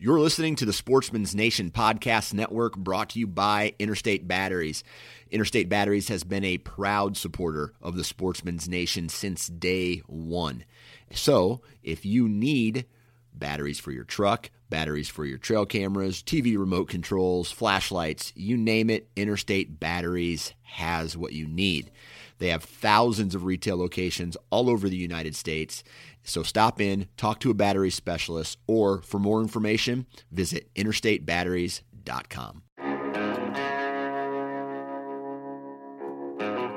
You're listening to the Sportsman's Nation Podcast Network brought to you by Interstate Batteries. Interstate Batteries has been a proud supporter of the Sportsman's Nation since day one. So, if you need batteries for your truck, batteries for your trail cameras, TV remote controls, flashlights, you name it, Interstate Batteries has what you need. They have thousands of retail locations all over the United States. So stop in, talk to a battery specialist, or for more information, visit interstatebatteries.com.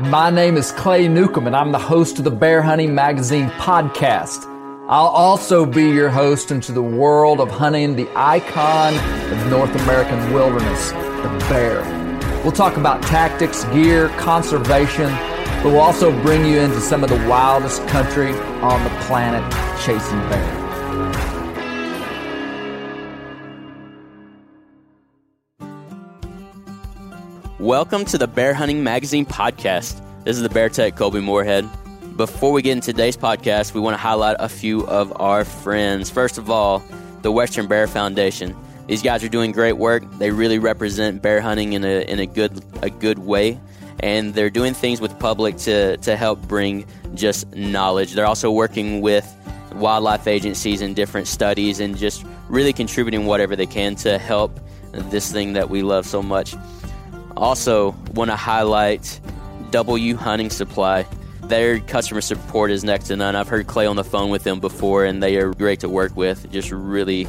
My name is Clay Newcomb, and I'm the host of the Bear Hunting Magazine podcast. I'll also be your host into the world of hunting the icon of North American wilderness, the bear. We'll talk about tactics, gear, conservation, but we'll also bring you into some of the wildest country on the planet chasing bears. Welcome to the Bear Hunting Magazine podcast. This is the Bear Tech Colby Moorhead. Before we get into today's podcast, we want to highlight a few of our friends. First of all, the Western Bear Foundation. These guys are doing great work. They really represent bear hunting in a in a good a good way and they're doing things with public to, to help bring just knowledge. They're also working with wildlife agencies and different studies and just really contributing whatever they can to help this thing that we love so much. Also, want to highlight W Hunting Supply. Their customer support is next to none. I've heard Clay on the phone with them before, and they are great to work with. Just really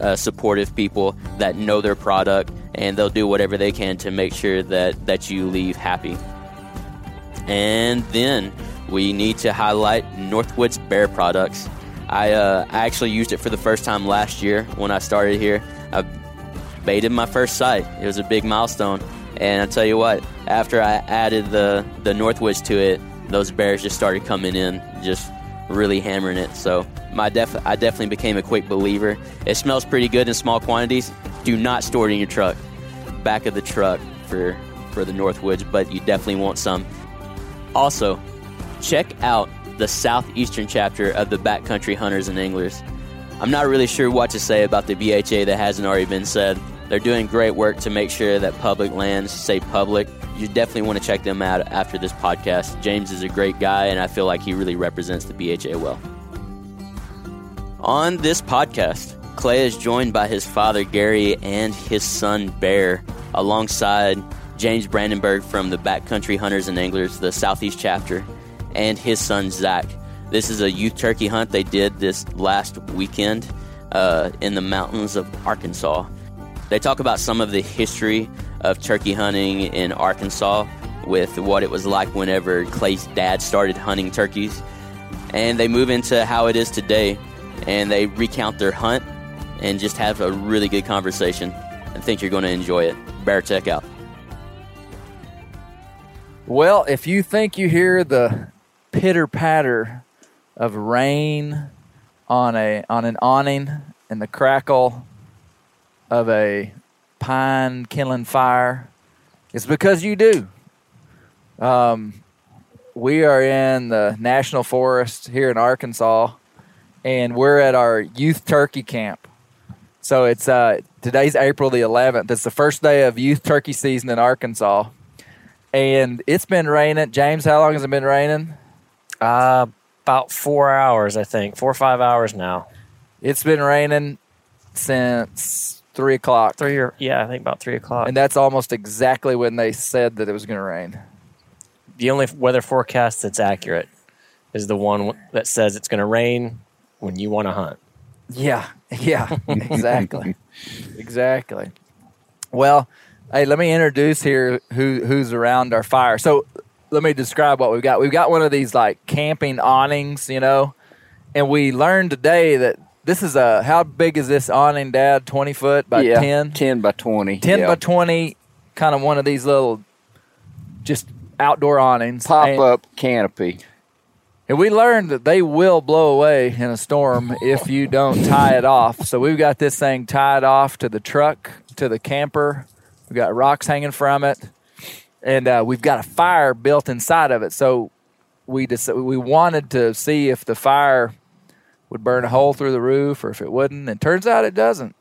uh, supportive people that know their product and they'll do whatever they can to make sure that, that you leave happy. And then we need to highlight Northwoods Bear products. I, uh, I actually used it for the first time last year when I started here. I baited my first site. It was a big milestone. And I tell you what, after I added the, the Northwoods to it, those bears just started coming in, just really hammering it. So my def- I definitely became a quick believer. It smells pretty good in small quantities. Do not store it in your truck, back of the truck for for the Northwoods, but you definitely want some. Also, check out the southeastern chapter of the Backcountry Hunters and Anglers. I'm not really sure what to say about the BHA that hasn't already been said. They're doing great work to make sure that public lands stay public. You definitely want to check them out after this podcast. James is a great guy, and I feel like he really represents the BHA well. On this podcast, Clay is joined by his father Gary and his son Bear, alongside James Brandenburg from the Backcountry Hunters and Anglers, the Southeast chapter, and his son Zach. This is a youth turkey hunt they did this last weekend uh, in the mountains of Arkansas. They talk about some of the history of turkey hunting in Arkansas with what it was like whenever Clay's dad started hunting turkeys. And they move into how it is today and they recount their hunt and just have a really good conversation. I think you're going to enjoy it. Bear Tech out. Well, if you think you hear the pitter patter of rain on a on an awning and the crackle of a pine kindling fire, it's because you do. Um, we are in the national forest here in Arkansas, and we're at our youth turkey camp. So it's uh, today's April the 11th. It's the first day of youth turkey season in Arkansas, and it's been raining. James, how long has it been raining? Uh, about four hours, I think, four or five hours now. It's been raining since three o'clock. Three or yeah, I think about three o'clock. And that's almost exactly when they said that it was going to rain. the only weather forecast that's accurate. is the one that says it's going to rain when you want to hunt. Yeah, yeah, exactly, exactly. Well, hey, let me introduce here who who's around our fire. So, let me describe what we've got. We've got one of these like camping awnings, you know, and we learned today that this is a how big is this awning, Dad? Twenty foot by yeah, 10? 10 by 20. 10 yeah. by 20 kind of one of these little just outdoor awnings Pop and, up canopy. And we learned that they will blow away in a storm if you don't tie it off. So we've got this thing tied off to the truck to the camper. We've got rocks hanging from it. And uh, we've got a fire built inside of it. So we just we wanted to see if the fire would burn a hole through the roof or if it wouldn't. And turns out it doesn't.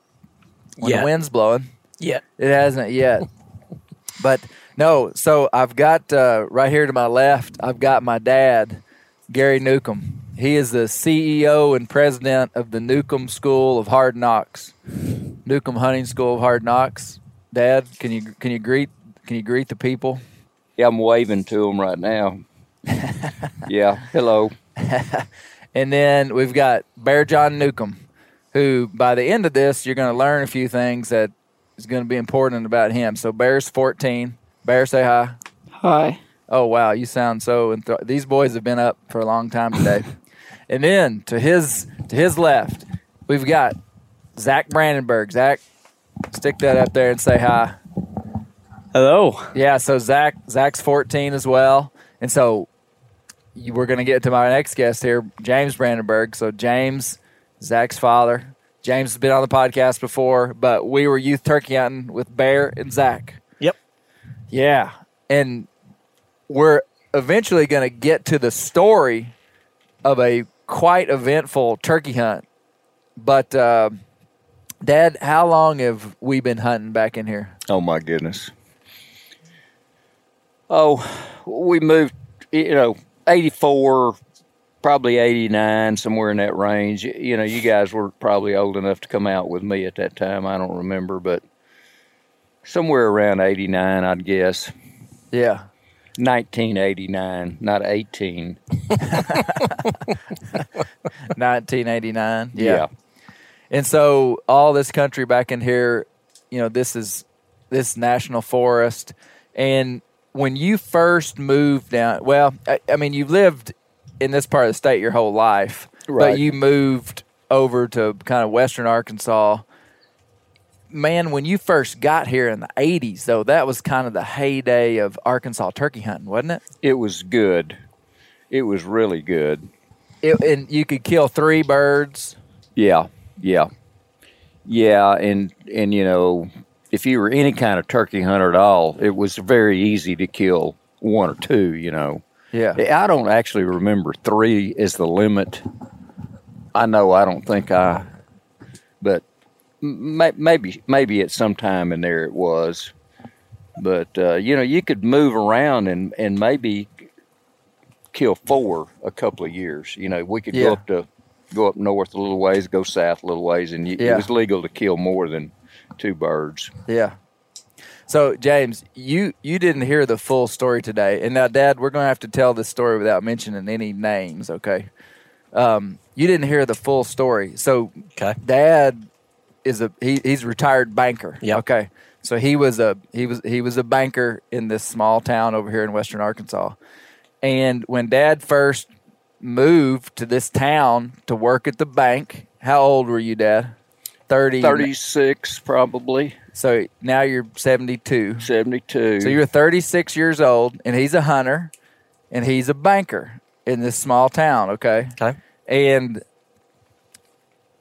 When Yet. the wind's blowing. Yeah. it hasn't yet. but no, so I've got uh, right here to my left, I've got my dad, Gary Newcomb. He is the CEO and president of the Newcomb School of Hard Knocks. Newcomb Hunting School of Hard Knocks. Dad, can you can you greet can you greet the people? Yeah, I'm waving to them right now. yeah, hello. And then we've got Bear John Newcomb, who by the end of this you're going to learn a few things that is going to be important about him. So Bear's 14. Bear, say hi. Hi. Oh wow, you sound so. Enthro- These boys have been up for a long time today. and then to his to his left, we've got Zach Brandenburg. Zach, stick that up there and say hi. Hello. Yeah, so Zach Zach's 14 as well, and so you, we're going to get to my next guest here, James Brandenburg. So James, Zach's father. James has been on the podcast before, but we were youth turkey hunting with Bear and Zach. Yep. Yeah. And we're eventually going to get to the story of a quite eventful turkey hunt. But, uh, Dad, how long have we been hunting back in here? Oh my goodness. Oh, we moved, you know, 84, probably 89, somewhere in that range. You know, you guys were probably old enough to come out with me at that time. I don't remember, but somewhere around 89, I'd guess. Yeah. 1989, not 18. 1989. Yeah. And so all this country back in here, you know, this is this national forest. And when you first moved down, well, I, I mean, you've lived in this part of the state your whole life, but you moved over to kind of western Arkansas. Man, when you first got here in the 80s, though, that was kind of the heyday of Arkansas turkey hunting, wasn't it? It was good. It was really good. it and you could kill three birds. Yeah, yeah, yeah, and and you know, if you were any kind of turkey hunter at all, it was very easy to kill one or two. You know, Yeah. I don't actually remember three is the limit. I know I don't think I, but maybe maybe at some time in there it was, but uh, you know, you could move around and and maybe kill four a couple of years. You know, we could Yeah. go up to go up north a little ways, go south a little ways, and you, Yeah. it was legal to kill more than two birds. Yeah. So James, you you didn't hear the full story today, and now Dad, we're going to have to tell this story without mentioning any names. Okay. Um, you didn't hear the full story, so Okay. Dad is a he, he's a retired banker. Yeah. Okay. So he was a he was he was a banker in this small town over here in western Arkansas. And when Dad first moved to this town to work at the bank, how old were you, Dad? 30. 36 probably, So now you're 72. 72. So you're 36 years old, and he's a hunter, and he's a banker in this small town. Okay. Okay. And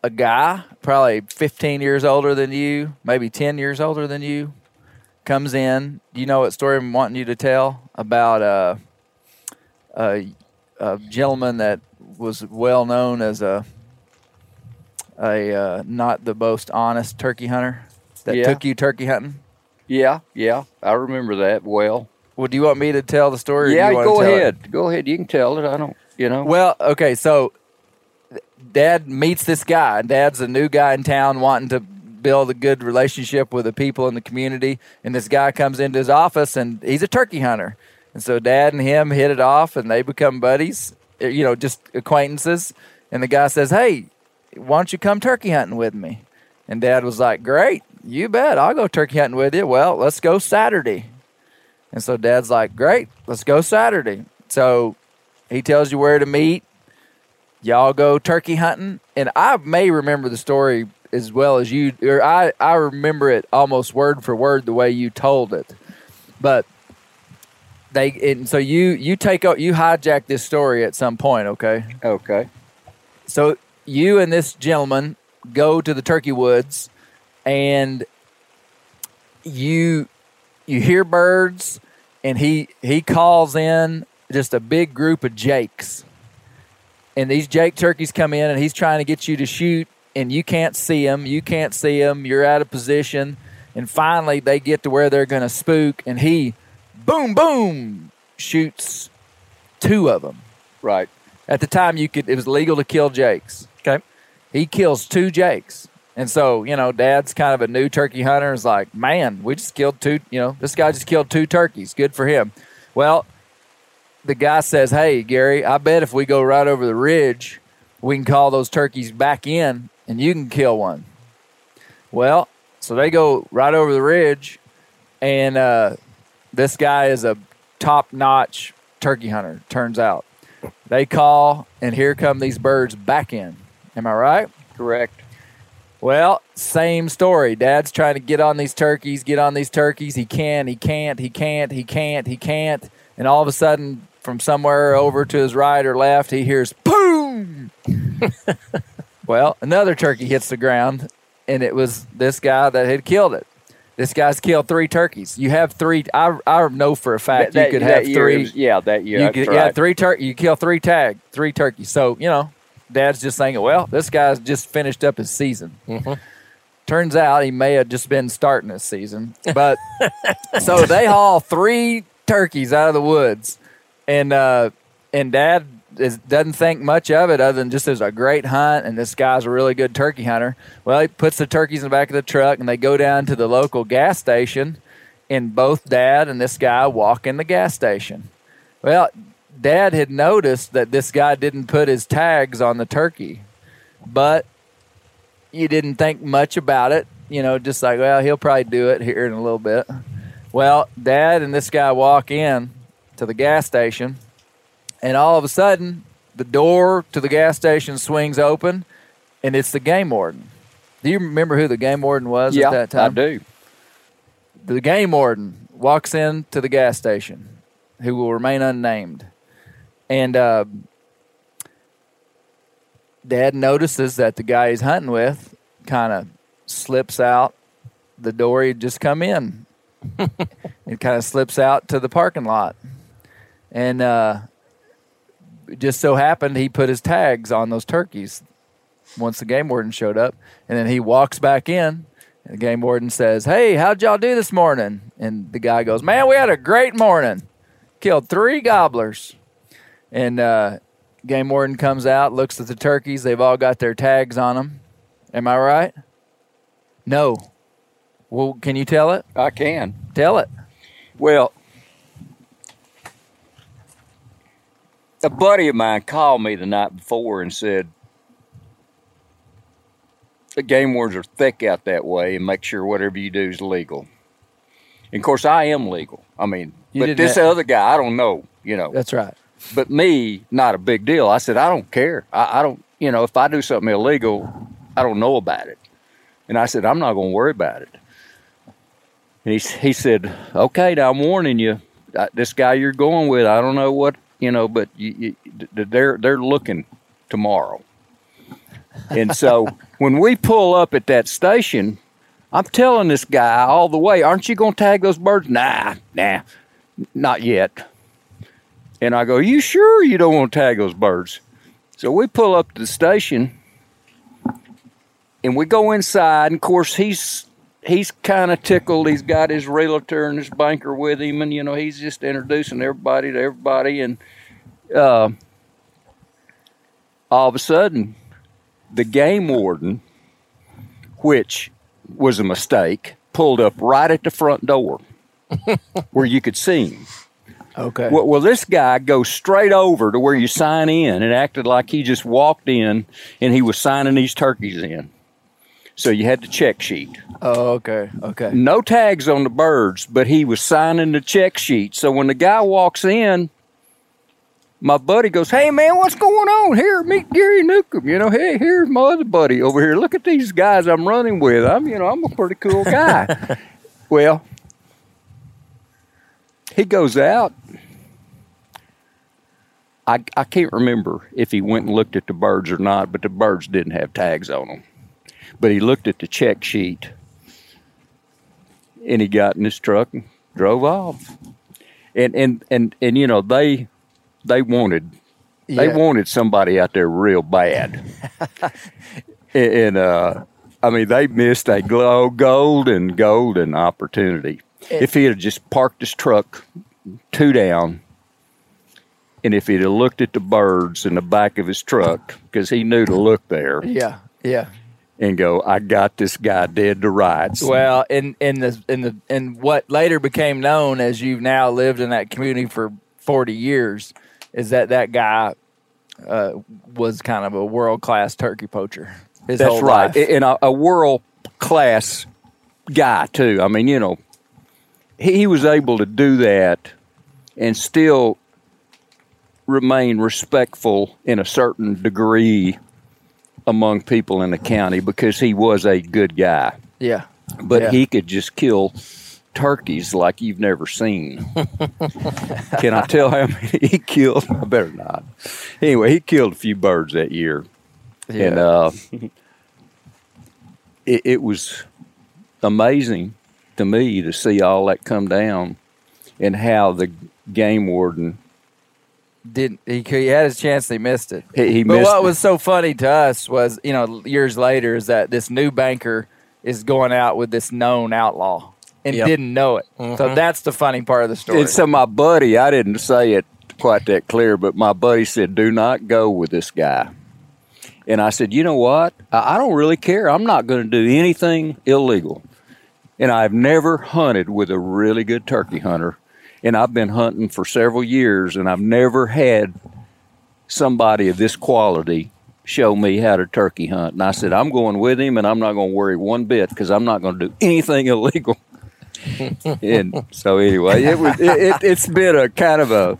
a guy, probably 15 years older than you, maybe 10 years older than you, comes in. Do you know what story I'm wanting you to tell about uh, a, a gentleman that was well known as a a uh, not the most honest turkey hunter that Yeah. took you turkey hunting? yeah, yeah, I remember that well. Well, do you want me to tell the story? Yeah, go ahead. Go ahead. You can tell it. I don't, you know. Well, okay, so dad meets this guy. Dad's a new guy in town wanting to build a good relationship with the people in the community. And this guy comes into his office and he's a turkey hunter. And so dad and him hit it off and they become buddies. uh, you know, just acquaintances. And the guy says, "Hey, why don't you come turkey hunting with me?" And Dad was like, "Great, you bet. I'll go turkey hunting with you. Well, let's go Saturday." And so Dad's like, "Great, let's go Saturday." So he tells you where to meet. Y'all go turkey hunting, and I may remember the story as well as you, or I, I remember it almost word for word the way you told it. But they, and so you, you take out, you hijack this story at some point, okay? Okay. So you and this gentleman go to the turkey woods, and you, you hear birds, and he he calls in just a big group of jakes. And these jake turkeys come in, and he's trying to get you to shoot and you can't see them. You can't see them. You're out of position. And finally, they get to where they're going to spook, and he, boom, boom, shoots two of them. Right. At the time, you could it was legal to kill jakes. Okay. He kills two jakes, and so you know, Dad's kind of a new turkey hunter. Is like, man, we just killed two. You know, this guy just killed two turkeys. Good for him. Well, the guy says, "Hey, Gary, I bet if we go right over the ridge, we can call those turkeys back in and you can kill one. Well, so they go right over the ridge, and uh, this guy is a top notch turkey hunter, turns out. They call, and here come these birds back in. Am I right? Correct. Well, same story. Dad's trying to get on these turkeys, get on these turkeys. He can, he can't, he can't, he can't, he can't. And all of a sudden, from somewhere over to his right or left, he hears boom. Well, another turkey hits the ground, and it was this guy that had killed it. This guy's killed three turkeys. You have three. I, I know for a fact That- you could have year three. was- yeah, that year. you could, right. yeah, three tur- You kill three tag, three turkeys. So you know, Dad's just thinking, well, this guy's just finished up his season. Mm-hmm. Turns out he may have just been starting his season, but so they haul three turkeys out of the woods, and uh, and Dad is, doesn't think much of it other than just as a great hunt, and this guy's a really good turkey hunter. Well, he puts the turkeys in the back of the truck, and they go down to the local gas station, and both Dad and this guy walk in the gas station. Well, Dad had noticed that this guy didn't put his tags on the turkey, but you didn't think much about it. You know, just like, well, he'll probably do it here in a little bit. Well, Dad and this guy walk in to the gas station, and all of a sudden, the door to the gas station swings open, and it's the game warden. Do you remember who the game warden was yeah, at that time? I do. the game warden walks into the gas station, who will remain unnamed, and uh, Dad notices that the guy he's hunting with kind of slips out the door he'd just come in. it kind of slips out to the parking lot, and uh, just so happened he put his tags on those turkeys once the game warden showed up, and then he walks back in. And the game warden says, Hey, how'd y'all do this morning? And the guy goes, Man, we had a great morning. Killed three gobblers. And uh, game warden comes out, looks at the turkeys. They've all got their tags on them. Am I right? No. Well, can you tell it? I can. Tell it. Well, a buddy of mine called me the night before and said, the game wardens are thick out that way and make sure whatever you do is legal. And of course, I am legal. I mean, You but this have- other guy, I don't know, you know. That's right. But me, not a big deal. I said, I don't care. I, I don't, you know, if I do something illegal, I don't know about it. And I said, I'm not going to worry about it. And he, he said, okay, now I'm warning you. This guy you're going with, I don't know what, you know, but you, you, they're, they're looking tomorrow. And so when we pull up at that station, I'm telling this guy all the way, aren't you going to tag those birds? Nah, nah, not yet. And I go, You sure you don't want to tag those birds? So we pull up to the station and we go inside. And of course, he's he's kind of tickled. He's got his realtor and his banker with him, and you know, he's just introducing everybody to everybody. And uh, all of a sudden, the game warden, which was a mistake, pulled up right at the front door where you could see him. Okay. Well, well, this guy goes straight over to where you sign in and acted like he just walked in and he was signing these turkeys in. So you had the check sheet. oh, okay. Okay. No tags on the birds, but he was signing the check sheet. So when the guy walks in, my buddy goes, Hey man, what's going on? Here, meet Gary Newcomb. You know, hey, here's my other buddy over here. Look at these guys I'm running with. I'm, you know, I'm a pretty cool guy. well, he goes out. I, I can't remember if he went and looked at the birds or not, but the birds didn't have tags on them. But he looked at the check sheet and he got in his truck and drove off. And and and and you know they they wanted they wanted somebody out there real bad. and and, uh, I mean they missed a glow golden golden opportunity. if he had just parked his truck two down, and if he'd have looked at the birds in the back of his truck because he knew to look there Yeah. Yeah. And go, I got this guy dead to rights. Well, in in the in the in what later became known as you've now lived in that community for forty years, is that that guy uh, was kind of a world class turkey poacher. His That's whole right, life. and a, a world class guy too. I mean, you know, he, he was able to do that and still remain respectful in a certain degree among people in the county because he was a good guy. yeah. But Yeah. he could just kill turkeys like you've never seen. Can I tell how many he killed? I better not. Anyway, he killed a few birds that year Yeah. and uh, it, it was amazing to me to see all that come down and how the game warden didn't he, he had his chance they missed it. He, he but missed what it. was so funny to us was you know years later is that this new banker is going out with this known outlaw and Yep. didn't know it. So mm-hmm. that's the funny part of the story. And so my buddy I didn't say it quite that clear but my buddy said do not go with this guy. And I said you know what? I, I don't really care. I'm not going to do anything illegal. And I've never hunted with a really good turkey hunter and I've been hunting for several years and I've never had somebody of this quality show me how to turkey hunt. And I said, I'm going with him and I'm not going to worry one bit because I'm not going to do anything illegal. and so anyway, it was, it, it, it's been a kind of a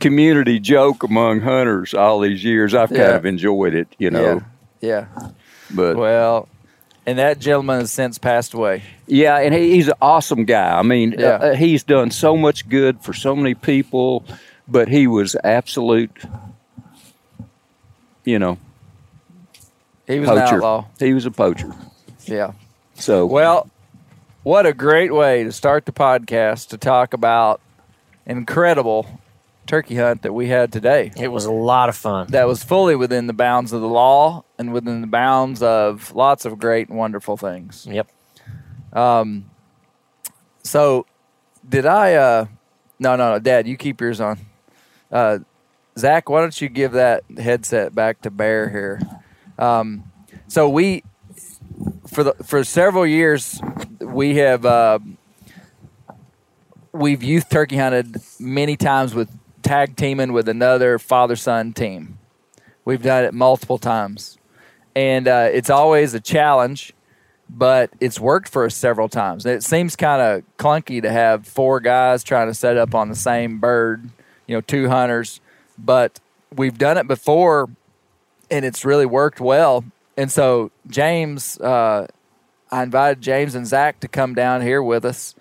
community joke among hunters all these years. I've kind of enjoyed it, you know, yeah yeah but well and that gentleman has since passed away Yeah, and he, he's an awesome guy. I mean, Yeah. uh, he's done so much good for so many people, but he was absolute, you know, he was an outlaw He was a poacher. yeah So Well, what a great way to start the podcast to talk about incredible turkey hunt that we had today. It was a lot of fun. That was fully within the bounds of the law and within the bounds of lots of great and wonderful things. Yep. Um, so, did I? Uh, no, no, no, Dad, you keep yours on. Uh, Zach, why don't you give that headset back to Bear here? Um, so we, for the for several years, we have uh, we've youth turkey hunted many times with tag teaming with another father son team. We've done it multiple times, and uh, it's always a challenge but it's worked for us several times. It seems kind of clunky to have four guys trying to set up on the same bird, you know, two hunters, but we've done it before and it's really worked well. And so, James, uh, I invited James and Zach to come down here with us.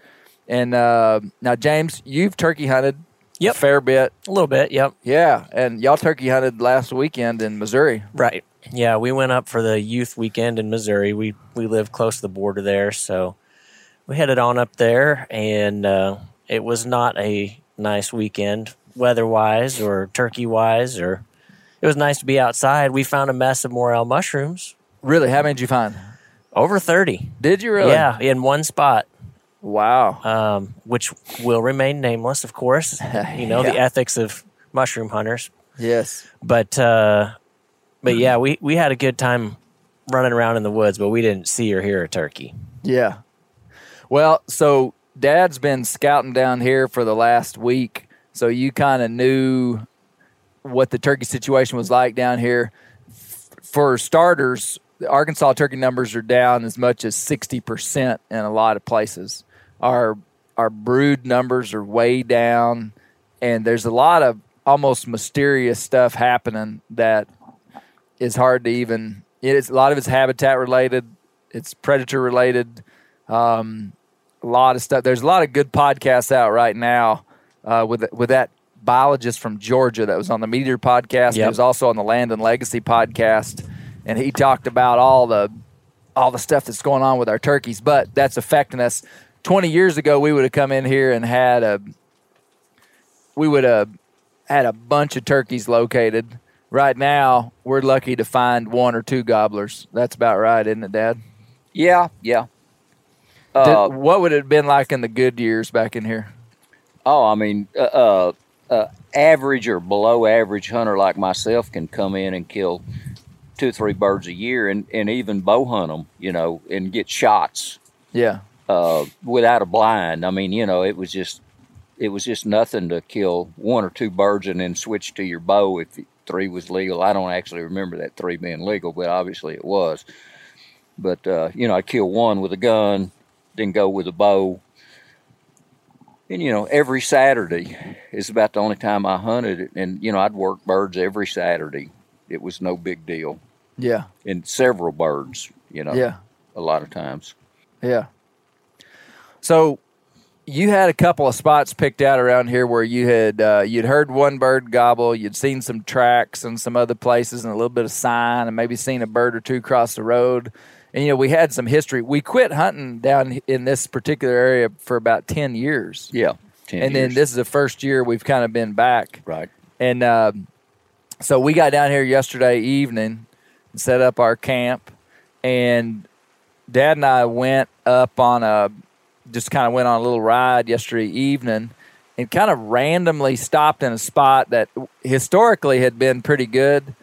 And uh, now, James, you've turkey hunted Yep. a fair bit. A little bit. Yep. Yeah. And y'all turkey hunted last weekend in Missouri. Right. Yeah, we went up for the youth weekend in Missouri. We we live close to the border there, so we headed on up there, and uh, it was not a nice weekend weather wise or turkey wise, or it was nice to be outside. We found a mess of morel mushrooms, Really? How many did you find? over thirty. Did you really? Yeah, in one spot, Wow. um, which will remain nameless, of course. You know the ethics of mushroom hunters. Yes. but uh but yeah we we had a good time running around in the woods but we didn't see or hear a turkey Yeah. Well, so Dad's been scouting down here for the last week so you kind of knew what the turkey situation was like down here. For starters, the Arkansas turkey numbers are down as much as sixty percent in a lot of places. Our our brood numbers are way down, and there's a lot of almost mysterious stuff happening that is hard to even. It's a lot of it's habitat related, it's predator related. Um, a lot of stuff. There's a lot of good podcasts out right now uh, with with that biologist from Georgia that was on the MeatEater podcast. He was also on the Land and Legacy podcast, and he talked about all the all the stuff that's going on with our turkeys, but that's affecting us. Twenty years ago, we would have come in here and had a we would have had a bunch of turkeys located. Right now, we're lucky to find one or two gobblers. That's about right, isn't it, Dad? Yeah, yeah. Did- Uh, what would it have been like in the good years back in here? oh, I mean, uh, uh, uh, average or below average hunter like myself can come in and kill two or three birds a year, and, and even bow hunt them, you know, and get shots Yeah, uh, without a blind. I mean, you know, it was just it was just nothing to kill one or two birds and then switch to your bow if three was legal. I don't actually remember that three being legal, but obviously it was. But uh, you know, I'd kill one with a gun, then go with a bow. And you know, every Saturday is about the only time I hunted, and you know, I'd work birds every Saturday. It was no big deal, yeah, and several birds. You know, yeah, a lot of times. yeah. So you had a couple of spots picked out around here where you had uh, you'd heard one bird gobble, you'd seen some tracks and some other places and a little bit of sign, and maybe seen a bird or two cross the road. And you know, we had some history. We quit hunting down in this particular area for about ten years, Yeah, 10 and then this is the first year we've kind of been back. right. And um so we got down here yesterday evening and set up our camp. And Dad and I went up on a, just kind of went on a little ride yesterday evening and kind of randomly stopped in a spot that historically had been pretty good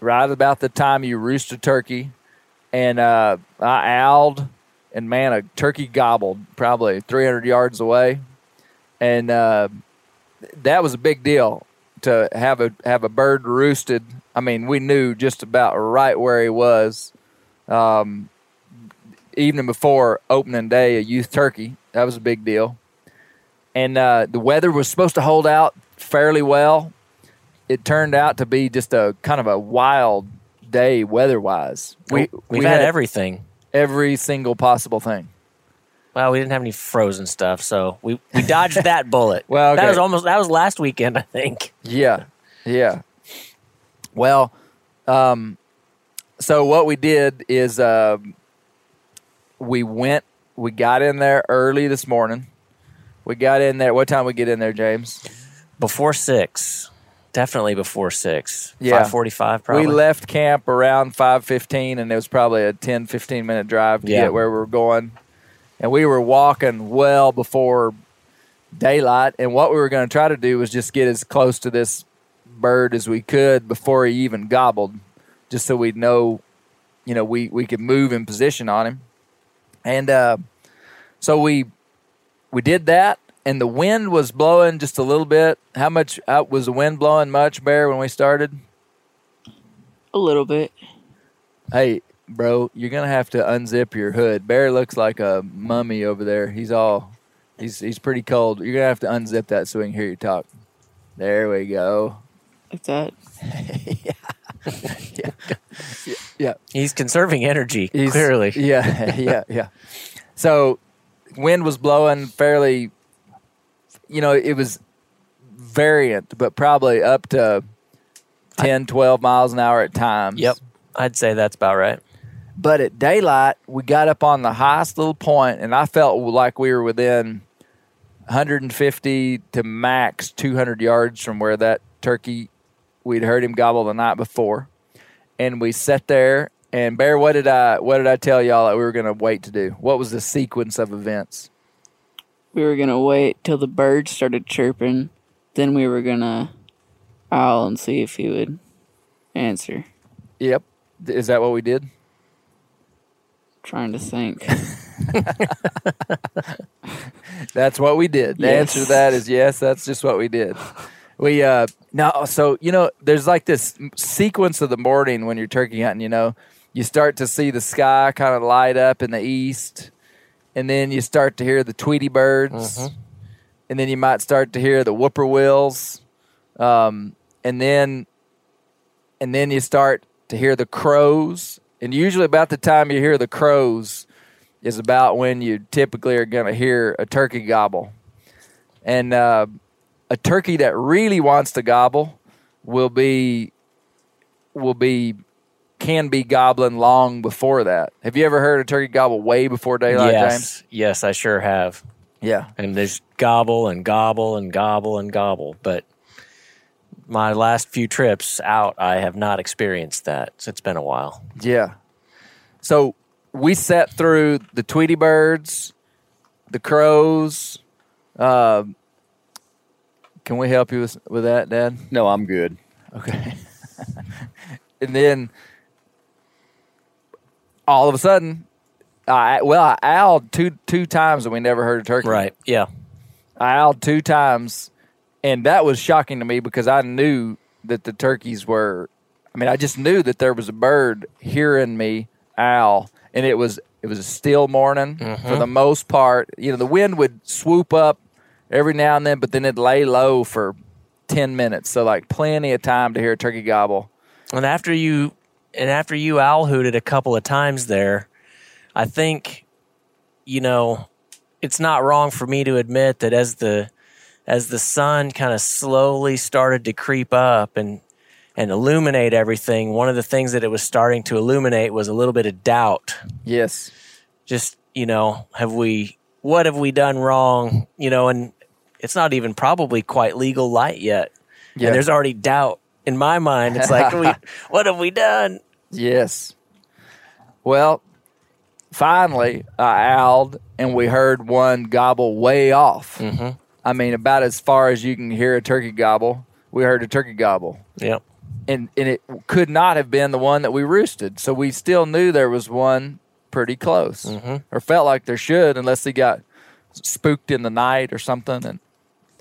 right about the time you roost a turkey. And uh, I owled, and man, a turkey gobbled probably 300 yards away. And uh, that was a big deal to have a have a bird roosted. I mean, we knew just about right where he was. Um, evening before opening day, a youth turkey. That was a big deal. And uh, the weather was supposed to hold out fairly well. It turned out to be just a kind of a wild day weather-wise. We We, we've we had, everything. every single possible thing. Well, we didn't have any frozen stuff, so we, we dodged that bullet. Well, that was almost that was last weekend, I think. Yeah, yeah. Well, um, so what we did is um we went, we got in there early this morning. We got in there. What time we get in there, James? Before six, definitely before six. Yeah. five forty-five. Probably. We left camp around five fifteen, and it was probably a 10, 15 minute drive to Yeah. get where we were going. And we were walking well before daylight. And what we were going to try to do was just get as close to this bird as we could before he even gobbled, just so we'd know, you know, we we could move in position on him. And uh, so we we did that, and the wind was blowing just a little bit. How much uh, was the wind blowing? Much, Bear, when we started? A little bit. Hey, bro, you're gonna have to unzip your hood. Bear looks like a mummy over there. He's all he's he's pretty cold. You're gonna have to unzip that so we can hear you talk. There we go. Like that. Yeah. He's conserving energy. He's- clearly, Yeah, yeah, yeah. So wind was blowing fairly you know, it was variant, but probably up to 10, 12 miles an hour at times. Yep. I'd say that's about right. But at daylight, we got up on the highest little point, and I felt like we were within 150 to max 200 yards from where that turkey we'd heard him gobble the night before. And we sat there. And Bear, what did I what did I tell y'all that we were going to wait to do? What was the sequence of events? We were gonna wait till the birds started chirping. Then we were gonna owl and see if he would answer. Yep, is that what we did? Trying to think. That's what we did. The Yes. answer to that is yes. That's just what we did. We uh no, so you know, there's like this sequence of the morning when you're turkey hunting. You know, you start to see the sky kind of light up in the east, and then you start to hear the Tweety birds, and then you might start to hear the whippoorwills, um, and then and then you start to hear the crows. And usually, about the time you hear the crows, is about when you typically are going to hear a turkey gobble. And uh, a turkey that really wants to gobble will be will be can be gobbling long before that. Have you ever heard a turkey gobble way before daylight, yes, James? yes, I sure have. Yeah. And there's gobble and gobble and gobble and gobble, but my last few trips out, I have not experienced that. So it's been a while. Yeah. So we sat through the Tweety birds, the crows. Uh, can we help you with, with that, Dad? No, I'm good. Okay. and then all of a sudden, I well, I owled two two times and we never heard a turkey. Right. Yeah. I owled two times, and that was shocking to me because I knew that the turkeys were. I mean, I just knew that there was a bird hearing me owl, and it was it was a still morning mm-hmm. for the most part. You know, the wind would swoop up every now and then, but then it'd lay low for ten minutes, so like plenty of time to hear a turkey gobble. And after you and after you owl hooted a couple of times there, I think you know it's not wrong for me to admit that as the as the sun kind of slowly started to creep up and and illuminate everything, one of the things that it was starting to illuminate was a little bit of doubt. Yes, Just, you know, have we what have we done wrong? You know, and it's not even probably quite legal light yet. Yeah. And there's already doubt in my mind. It's like, we, what have we done? yes. Well, finally, I owled, and we heard one gobble way off. Mhm. I mean, about as far as you can hear a turkey gobble. We heard a turkey gobble. Yep. and and it could not have been the one that we roosted. So we still knew there was one pretty close, Mhm. or felt like there should, unless he got spooked in the night or something and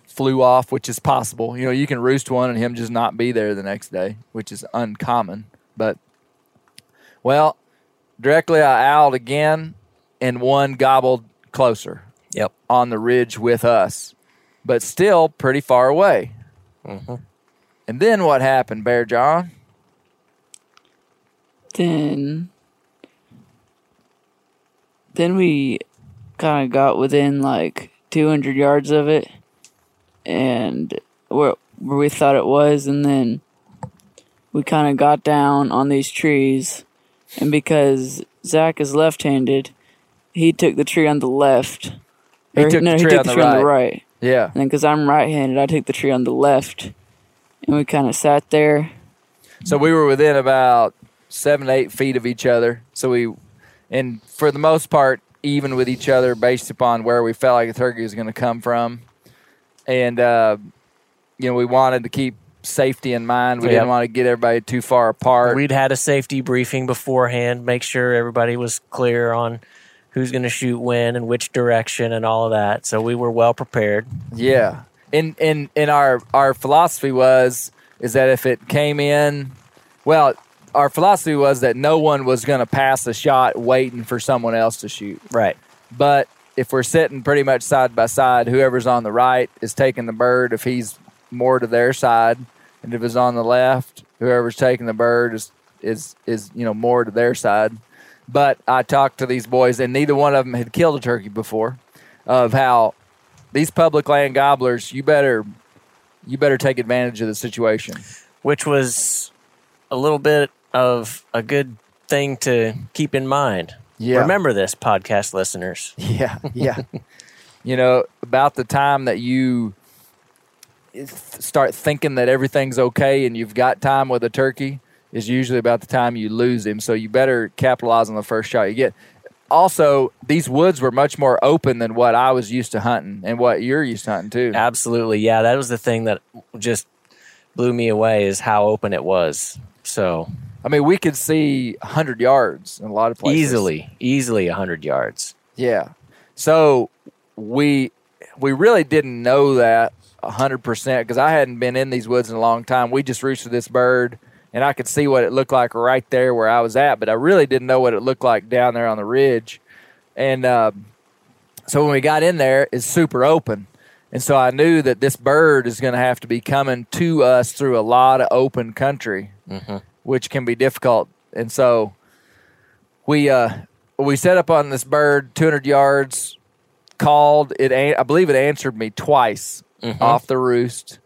flew off, which is possible. You know, you can roost one and him just not be there the next day, which is uncommon. But well, directly I owled again, and one gobbled closer Yep. on the ridge with us, but still pretty far away. Mm-hmm. And then what happened, Bear John? Then, then we kind of got within like 200 yards of it, and where where we thought it was, and then we kind of got down on these trees, and because Zach is left-handed, he took the tree on the left. He Or, took no, the he tree took on the the tree on the right. right. Yeah. And then because I'm right-handed, I took the tree on the left, and we kind of sat there. So we were within about seven, eight feet of each other. So we, and for the most part, even with each other based upon where we felt like the turkey was going to come from. And, uh, you know, we wanted to keep safety in mind. We Yep. didn't want to get everybody too far apart. We'd had a safety briefing beforehand, make sure everybody was clear on who's going to shoot when and which direction and all of that. So we were well prepared. Yeah. And and and our our philosophy was is that if it came in well, our philosophy was that no one was going to pass a shot waiting for someone else to shoot. Right. But if we're sitting pretty much side by side, whoever's on the right is taking the bird if he's more to their side, and if it's on the left, whoever's taking the bird is is is you know more to their side. But I talked to these boys, and neither one of them had killed a turkey before. Of how these public land gobblers, you better you better take advantage of the situation. Which was a little bit of a good thing to keep in mind. Yeah. Remember this, podcast listeners. Yeah, yeah. you know, about the time that you start thinking that everything's okay and you've got time with a turkey is usually about the time you lose him. So you better capitalize on the first shot you get. Also, these woods were much more open than what I was used to hunting and what you're used to hunting too. Absolutely. Yeah, that was the thing that just blew me away is how open it was. So I mean, we could see 100 yards in a lot of places. easily, easily 100 yards. Yeah. So we we really didn't know that hundred percent because I hadn't been in these woods in a long time. We just roosted this bird, and I could see what it looked like right there where I was at, but I really didn't know what it looked like down there on the ridge. And uh, so when we got in there, it's super open. And so I knew that this bird is going to have to be coming to us through a lot of open country, which can be difficult. And so we uh, we set up on this bird 200 yards, called it. I believe it answered me twice mm-hmm. off the roost.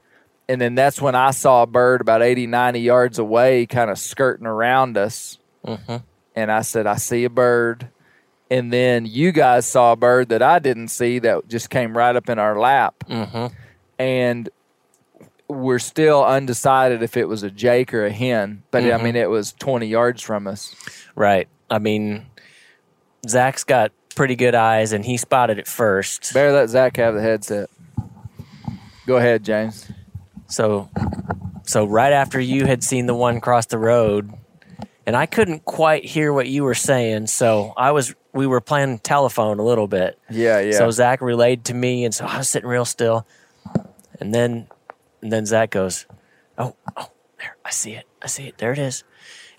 And then that's when I saw a bird about 80, 90 yards away, kind of skirting around us. Mm-hmm. And I said, I see a bird. And then you guys saw a bird that I didn't see that just came right up in our lap. Mm-hmm. And we're still undecided if it was a jake or a hen, but I mm-hmm. mean, it was 20 yards from us. Right. I mean, Zach's got pretty good eyes, and he spotted it first. Better let Zach have the headset. Go ahead, James. So, so right after you had seen the one cross the road, and I couldn't quite hear what you were saying, so I was we were playing telephone a little bit. Yeah, yeah. So Zach relayed to me, and so I was sitting real still, and then and then Zach goes, "Oh, oh, there, I see it, I see it, there it is,"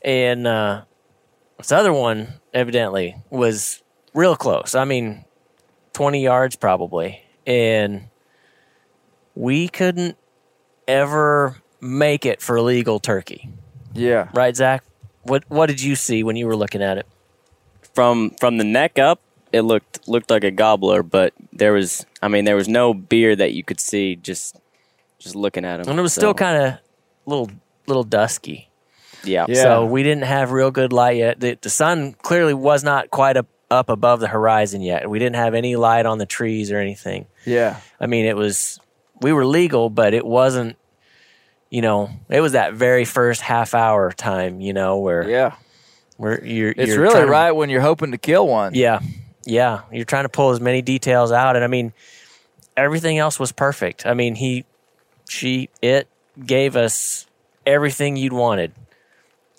and uh, this other one evidently was real close. I mean, twenty yards probably, and we couldn't ever make it for legal turkey, yeah. right, Zach? What what did you see when you were looking at it? From from the neck up, it looked looked like a gobbler, but there was I mean there was no beard that you could see just just looking at him. And it was So, still kind of little little dusky. yeah. Yeah. So we didn't have real good light yet. The, the sun clearly was not quite up, up above the horizon yet. We didn't have any light on the trees or anything. Yeah. I mean, it was we were legal, but it wasn't. You know, it was that very first half hour time. You know, where Yeah. where you're. It's you're really trying to- right when you're hoping to kill one. Yeah, yeah. You're trying to pull as many details out, and I mean, everything else was perfect. I mean, he, she, it gave us everything you'd wanted,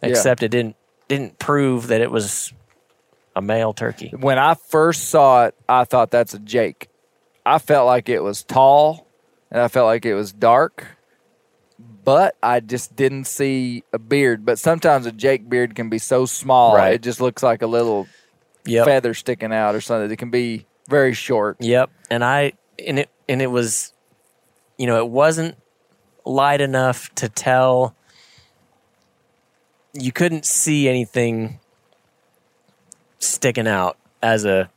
Yeah. except it didn't didn't prove that it was a male turkey. When I first saw it, I thought that's a Jake. I felt like it was tall and I felt like it was dark, but I just didn't see a beard. But sometimes a Jake beard can be so small, Right. it just looks like a little Yep. feather sticking out or something. It can be very short. Yep. And I and it and it was, you know, it wasn't light enough to tell. You couldn't see anything sticking out as a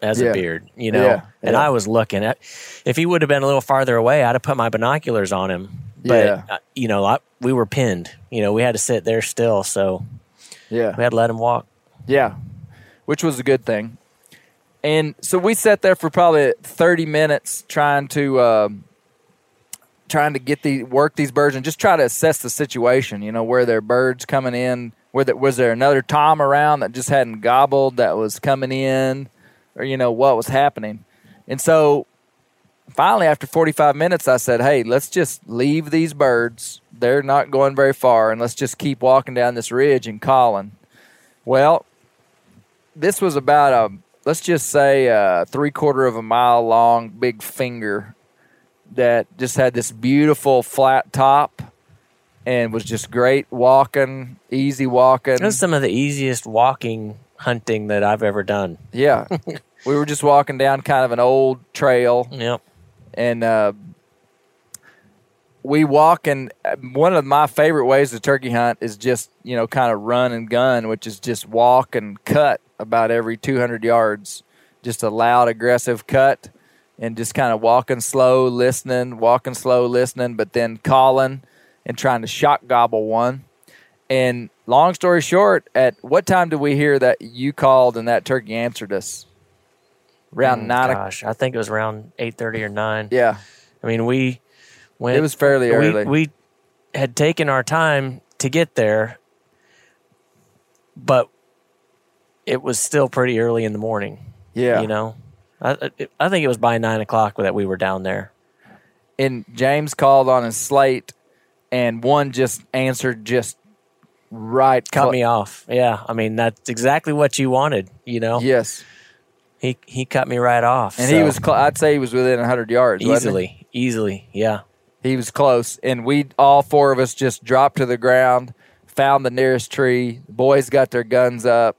as Yeah. a beard, you know. Yeah, And yeah. I was looking at. If he would have been a little farther away, I'd have put my binoculars on him. But uh, you know, I, we were pinned. You know, we had to sit there still, so Yeah. we had to let him walk. Yeah, which was a good thing. And so we sat there for probably thirty minutes trying to um, trying to get the work these birds and just try to assess the situation. You know, where there birds coming in. Where was there another tom around that just hadn't gobbled that was coming in, or you know what was happening. And so finally, after forty five minutes, I said, "Hey, let's just leave these birds. They're not going very far, and let's just keep walking down this ridge and calling." Well, this was about a let's just say a three quarter of a mile long big finger that just had this beautiful flat top and was just great walking, easy walking. Was some of the easiest walking hunting that I've ever done. yeah. we were just walking down kind of an old trail Yep. and uh, we walk and uh, one of my favorite ways to turkey hunt is just you know kind of run and gun which is just walk and cut about every 200 yards just a loud aggressive cut and just kind of walking slow listening walking slow listening but then calling and trying to shock gobble one and long story short at what time did we hear that you called and that turkey answered us around Mm, nine o'clock Gosh, I think it was around eight thirty or nine. yeah I mean, we went. It was fairly we- early. We, had taken our time to get there, but it was still pretty early in the morning. yeah You know, I, I- think it was by nine o'clock that we were down there. and James called on his slate, and one just answered just right. Cut me off. Yeah, I mean that's exactly what you wanted. You know. Yes, he he cut me right off. and so he was. Cl- I'd say he was within hundred yards. easily, easily, yeah. He was close, and we all four of us just dropped to the ground, found the nearest tree. The boys got their guns up,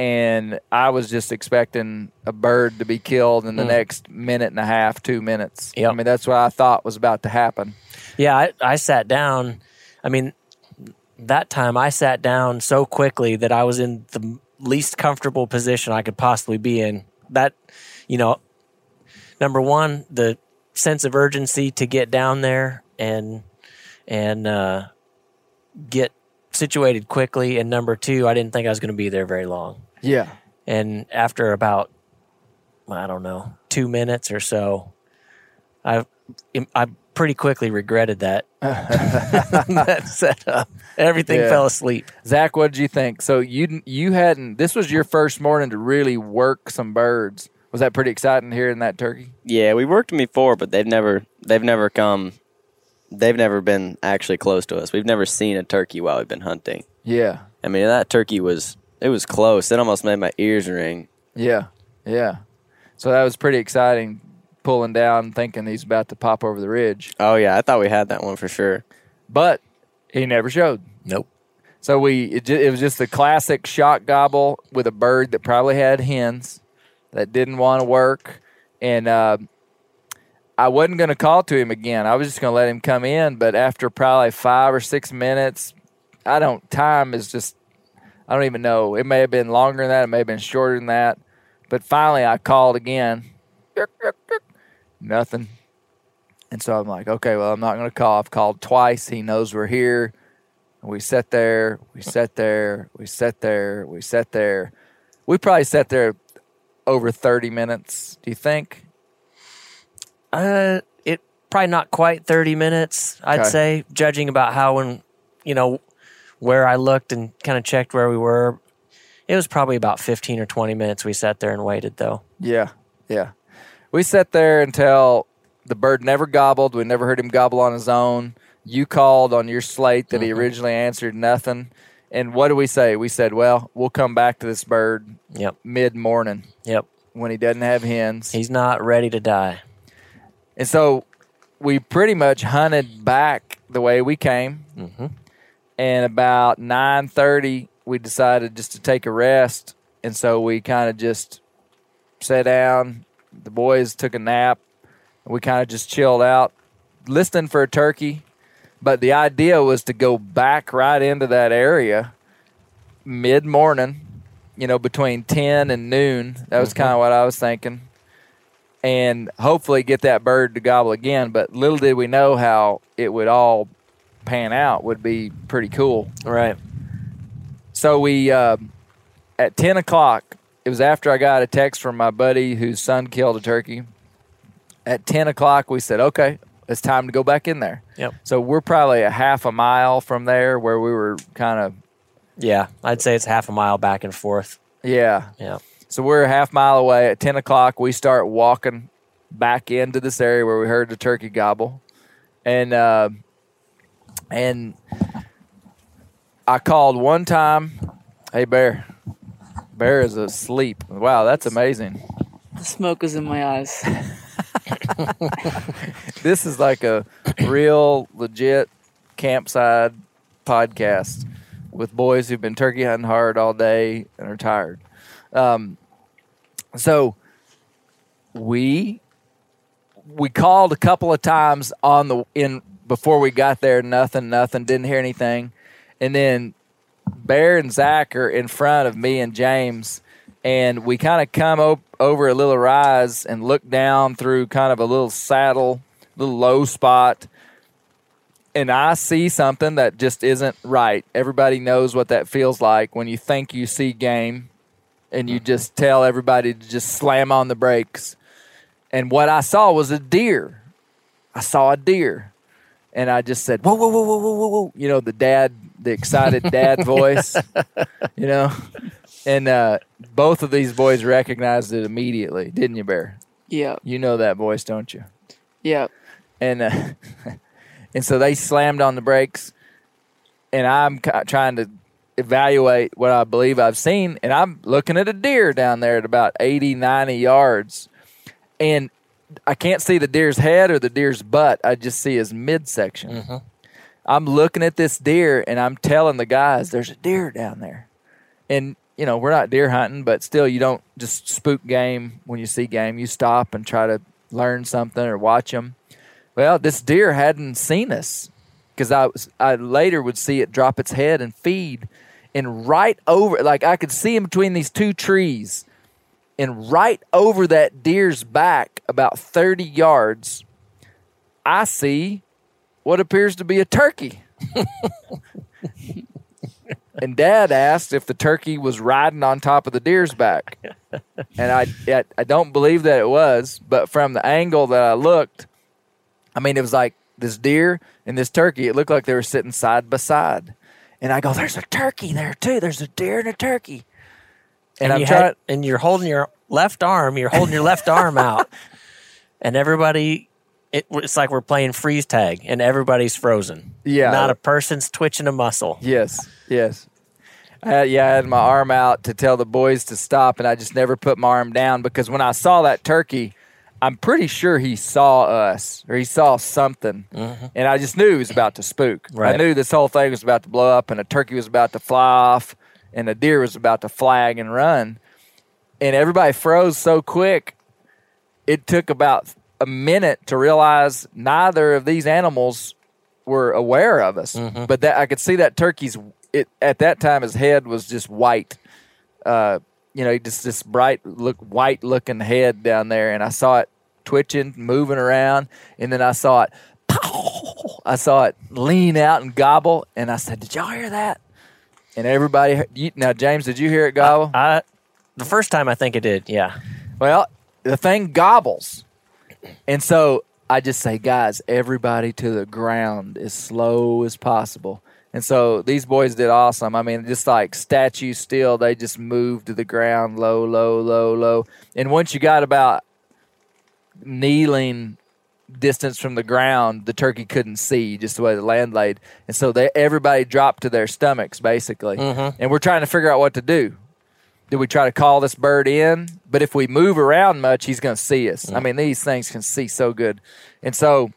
and I was just expecting a bird to be killed in the next minute and a half, two minutes. Yep. I mean, that's what I thought was about to happen. Yeah, I, I sat down. I mean, that time I sat down so quickly that I was in the least comfortable position I could possibly be in. That, you know, number one, the sense of urgency to get down there and and uh, get situated quickly, and number two, I didn't think I was going to be there very long. Yeah. And after about, I don't know, two minutes or so, I I pretty quickly regretted that that setup. Everything Yeah. fell asleep. Zach, what did you think? So you you hadn't. This was your first morning to really work some birds. Was that pretty exciting hearing that turkey? Yeah, we worked them before, but they've never they've never come. They've never been actually close to us. We've never seen a turkey while we've been hunting. Yeah. I mean, that turkey was it was close. It almost made my ears ring. Yeah, yeah. So that was pretty exciting, pulling down, thinking he's about to pop over the ridge, Oh yeah, I thought we had that one for sure. but he never showed. Nope. So we it, ju- it was just the classic shock gobble with a bird that probably had hens that didn't want to work, and uh, I wasn't going to call to him again. I was just going to let him come in, but after probably five or six minutes, I don't. Time is just. I don't even know. It may have been longer than that. It may have been shorter than that. But finally, I called again. Nothing. And so I'm like, okay, well, I'm not going to call. I've called twice. He knows we're here. And we sat there, we sat there, we sat there, we sat there. We probably sat there over 30 minutes, do you think? Uh, it probably not quite thirty minutes. I'd Okay. say, judging about how when you know where I looked and kind of checked where we were. It was probably about fifteen or twenty minutes. We sat there and waited, though. Yeah, yeah. We sat there until the bird never gobbled. We never heard him gobble on his own. You called on your slate that he originally answered nothing. And what do we say? We said, well, we'll come back to this bird Yep. mid morning Yep. when he doesn't have hens. He's not ready to die. And so we pretty much hunted back the way we came. Mm-hmm. And about nine thirty, we decided just to take a rest. And so we kind of just sat down. The boys took a nap. And we kind of just chilled out, listening for a turkey. But the idea was to go back right into that area mid morning, you know, between 10 and noon. That was kind of mm-hmm. what I was thinking. And hopefully get that bird to gobble again. But little did we know how it would all pan out, would be pretty cool. Right. So we, uh, at 10 o'clock, it was after I got a text from my buddy whose son killed a turkey. At 10 o'clock, we said, okay, it's time to go back in there. Yep. So we're probably a half a mile from there where we were kind of, Yeah, I'd say it's half a mile back and forth. yeah. Yeah. So we're a half mile away. At 10 o'clock, we start walking back into this area where we heard the turkey gobble. And, uh, and I called one time, hey, Bear. Bear is asleep. Wow, that's amazing. The smoke is in my eyes. This is like a real legit campsite podcast with boys who've been turkey hunting hard all day and are tired. Um, so we we called a couple of times on the in before we got there. Nothing, nothing. Didn't hear anything, and then Bear and Zach are in front of me and James, and we kind of come op- over a little rise and look down through kind of a little saddle, little low spot. And I see something that just isn't right. Everybody knows what that feels like when you think you see game and you just tell everybody to just slam on the brakes. And what I saw was a deer. I saw a deer. And I just said, whoa, whoa, whoa, whoa, whoa, whoa. You know, the dad, the excited dad voice, you know? And uh, both of these boys recognized it immediately, didn't you, Bear? Yeah. You know that voice, don't you? Yep. and uh, and so they slammed on the brakes, and I'm trying to evaluate what I believe I've seen, and I'm looking at a deer down there at about 80, 90 yards, and I can't see the deer's head or the deer's butt. I just see his midsection. Mm-hmm. I'm looking at this deer, and I'm telling the guys, "There's a deer down there," and you know we're not deer hunting, but still, you don't just spook game when you see game. You stop and try to learn something or watch them. Well, this deer hadn't seen us because I was, I later would see it drop its head and feed, and right over like I could see him between these two trees, and right over that deer's back, about thirty yards, I see what appears to be a turkey. and Dad asked if the turkey was riding on top of the deer's back, and I I, I don't believe that it was, but from the angle that I looked. I mean, it was like this deer and this turkey. It looked like they were sitting side by side. And I go, "There's a turkey there too. There's a deer and a turkey." And, and, I'm trying. had, and you're holding your left arm. You're holding your left arm out, and everybody. It, it's like we're playing freeze tag, and everybody's frozen. Yeah. not a person's twitching a muscle. Yes, yes. I had, yeah, I had my arm out to tell the boys to stop, and I just never put my arm down because when I saw that turkey, I'm pretty sure he saw us or he saw something, mm-hmm. and I just knew he was about to spook. I knew this whole thing was about to blow up, and a turkey was about to fly off, and a deer was about to flag and run, and everybody froze so quick. It took about a minute to realize neither of these animals were aware of us. But that I could see that turkey's it at that time his head was just white. Uh, you know, just this bright look white looking head down there, and I saw it twitching, moving around, and then I saw it. Pow! I saw it lean out and gobble, and I said, "Did y'all hear that?" And everybody, you, now James, did you hear it gobble? I the first time I think it did. Yeah, Well, the thing gobbles. And so I just say, guys, everybody to the ground as slow as possible. And so these boys did awesome. I mean, just like statue still, they just moved to the ground low, low, low, low. And once you got about kneeling distance from the ground, the turkey couldn't see just the way the land laid. And so they everybody dropped to their stomachs basically. Mm-hmm. And we're trying to figure out what to do do we try to call this bird in? But if we move around much, he's going to see us. Mm-hmm. I mean, these things can see so good. And so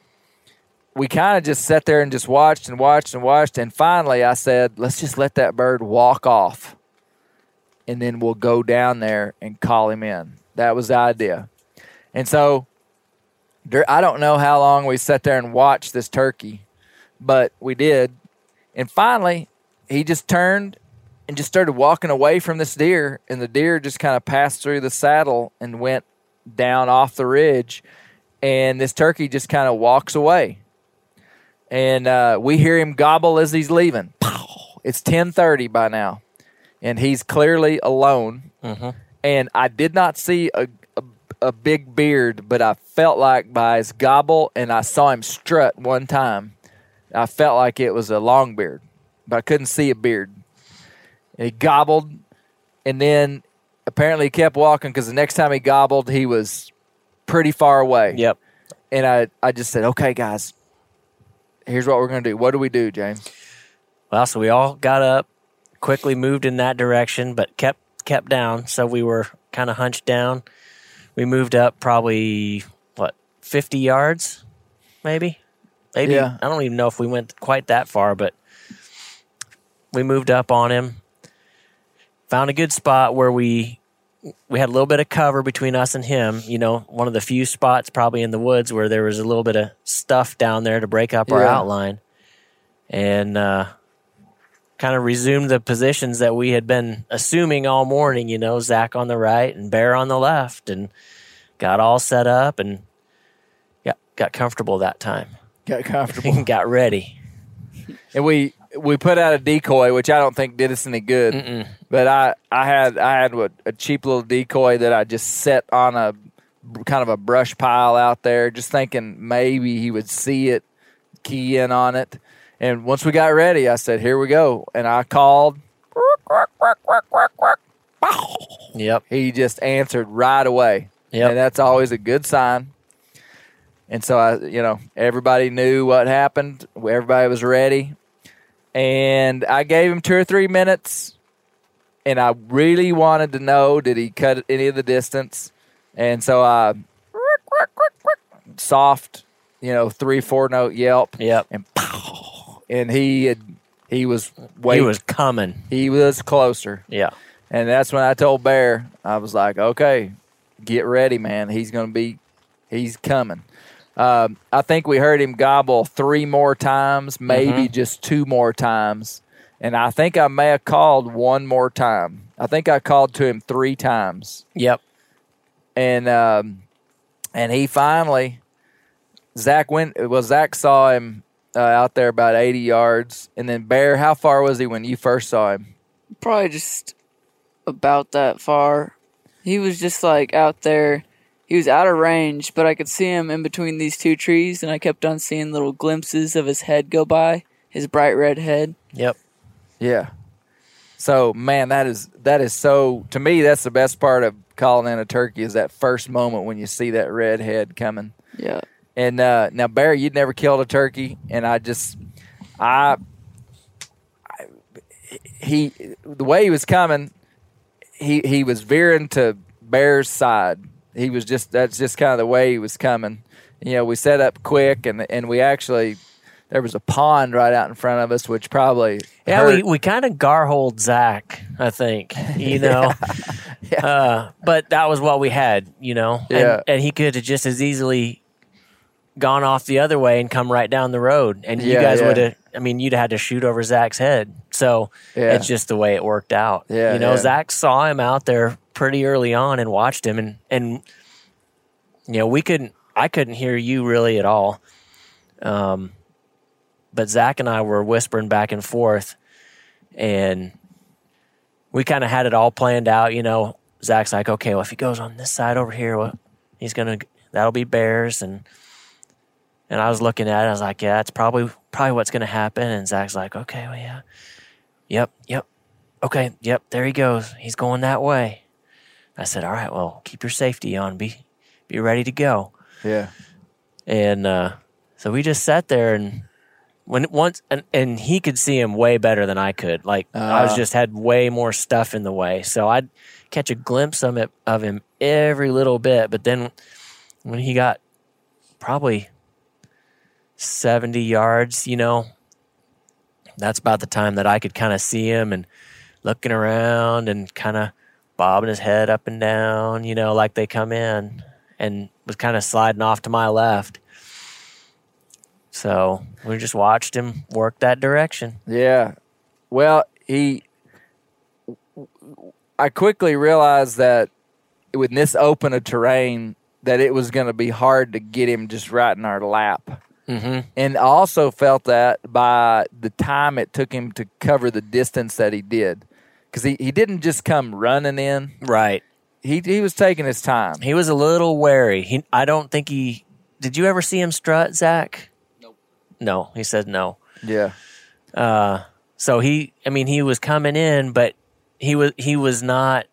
we kind of just sat there and just watched and watched and watched. And finally, I said, let's just let that bird walk off. And then we'll go down there and call him in. That was the idea. And so I don't know how long we sat there and watched this turkey, but we did. And finally, he just turned and just started walking away from this deer and the deer just kind of passed through the saddle and went down off the ridge and this turkey just kind of walks away. And uh, we hear him gobble as he's leaving. It's 10.30 by now and he's clearly alone. And i did not see a, a, big beard but i felt like by his gobble and i saw him strut one time i felt like it was a long beard but i couldn't see a beard and he gobbled, and then apparently he kept walking because the next time he gobbled, he was pretty far away. yep. And I, I just said, okay, guys, here's what we're going to do. What do we do, James? Well, so we all got up, quickly moved in that direction, but kept kept down. So we were kind of hunched down. We moved up probably what fifty yards, maybe, maybe. Yeah. I don't even know if we went quite that far, but we moved up on him. Found a good spot where we we had a little bit of cover between us and him. You know, one of the few spots probably in the woods where there was a little bit of stuff down there to break up our outline, and uh, kind of resumed the positions that we had been assuming all morning. You know, Zach on the right and Bear on the left, and got all set up and got got comfortable that time. Got comfortable. got ready. and we we put out a decoy, which I don't think did us any good. But I I had I had what, a cheap little decoy that I just set on a kind of a brush pile out there, just thinking maybe he would see it, key in on it. And once we got ready, I said, "Here we go," and I called. Yep. He just answered right away. Yep. And that's always a good sign. And so I, you know, everybody knew what happened. Everybody was ready. and I gave him two or three minutes, and I really wanted to know did he cut any of the distance, and so I soft, you know, three four note yelp, Yep. and pow, and he had he was way He was coming. he was closer, Yeah. and that's when I told Bear I was like, okay, get ready, man. He's gonna be, he's coming. Um, I think we heard him gobble three more times, maybe just two more times. And I think I may have called one more time. I think I called to him three times. Yep. And um, and he finally Zach went well, Zach saw him uh, out there about eighty yards. And then Bear, how far was he when you first saw him? Probably just about that far. He was just like out there. He was out of range, but I could see him in between these two trees, and I kept on seeing little glimpses of his head go by, his bright red head. Yep. Yeah. So man, that is that is so to me that's the best part of calling in a turkey is that first moment when you see that red head coming. Yeah. And uh, now Barry, you'd never killed a turkey, and I just I, I he the way he was coming, he he was veering to Bear's side. He was just that's just kind of the way he was coming. You know, we set up quick, and and we actually there was a pond right out in front of us, which probably Yeah, hurt. we, we kind of garholed Zach, I think, you know. uh, but that was what we had, you know. And, Yeah. and he could have just as easily gone off the other way and come right down the road. And you Yeah, guys yeah. would have, I mean, you'd have had to shoot over Zach's head. So Yeah. it's just the way it worked out. Yeah, You know. Zach saw him out there pretty early on and watched him. And, and, you know, we couldn't, I couldn't hear you really at all. Um, but Zach and I were whispering back and forth, and we kind of had it all planned out. You know, Zach's like, okay, well, if he goes on this side over here, well, he's gonna that'll be bears, and and I was looking at it, I was like, yeah, that's probably probably what's gonna happen. And Zach's like, okay, well, yeah, yep, yep, okay, yep, there he goes, he's going that way. I said, all right, well, keep your safety on, be be ready to go. yeah. And uh, so we just sat there and when once and, and he could see him way better than I could. Like I was Ah. just had way more stuff in the way. So I'd catch a glimpse of it of him every little bit. But then when he got probably seventy yards, you know, that's about the time that I could kind of see him and looking around and kind of bobbing his head up and down, you know, like they come in and was kind of sliding off to my left. So we just watched him work that direction. Yeah. Well, he. I quickly realized that with this open of terrain, that it was going to be hard to get him just right in our lap. Mm-hmm. And I also felt that by the time it took him to cover the distance that he did. Because he, he didn't just come running in, Right. he, he was taking his time. He was a little wary. He, I don't think he. Did you ever see him strut, Zach? Nope. No, he said no. Yeah. Uh, so he, I mean, he was coming in, but he was he was not.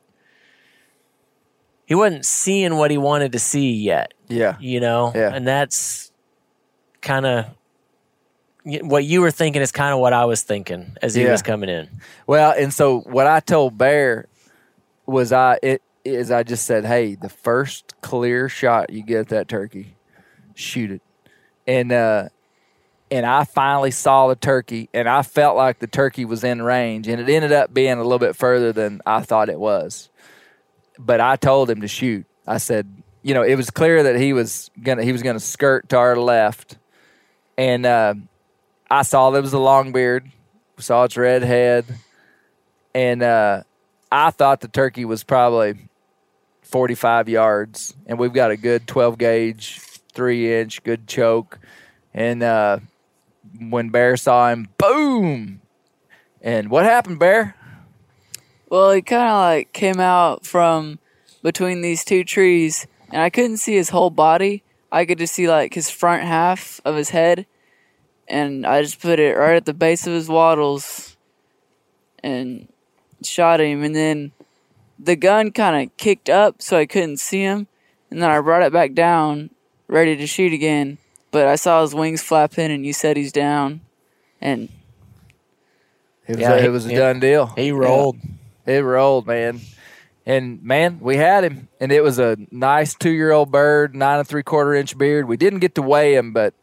He wasn't seeing what he wanted to see yet. Yeah. you know Yeah. and that's kind of what you were thinking is kind of what i was thinking as he Yeah. was coming in Well, and so what I told Bear was I it is I just said, "Hey, the first clear shot you get at that turkey, shoot it." And uh and I finally saw the turkey and I felt like the turkey was in range and it ended up being a little bit further than I thought it was. But I told him to shoot. I said, you know, it was clear that he was gonna he was gonna skirt to our left. And uh, I saw there was a long beard, saw its red head, and uh, I thought the turkey was probably 45 yards, and we've got a good 12 gauge, three inch, good choke. And uh, when Bear saw him, boom! And what happened, Bear? Well, he kind of like came out from between these two trees, and I couldn't see his whole body. I could just see like his front half of his head, and I just put it right at the base of his wattles and shot him. And then the gun kind of kicked up, so I couldn't see him. And then I brought it back down, ready to shoot again. But I saw his wings flapping, and you said he's down, and It was, Yeah, a, it was a yeah. done deal. He rolled. It rolled, man. And man, we had him, and it was a nice two-year-old bird, nine and three-quarter inch beard. We didn't get to weigh him, but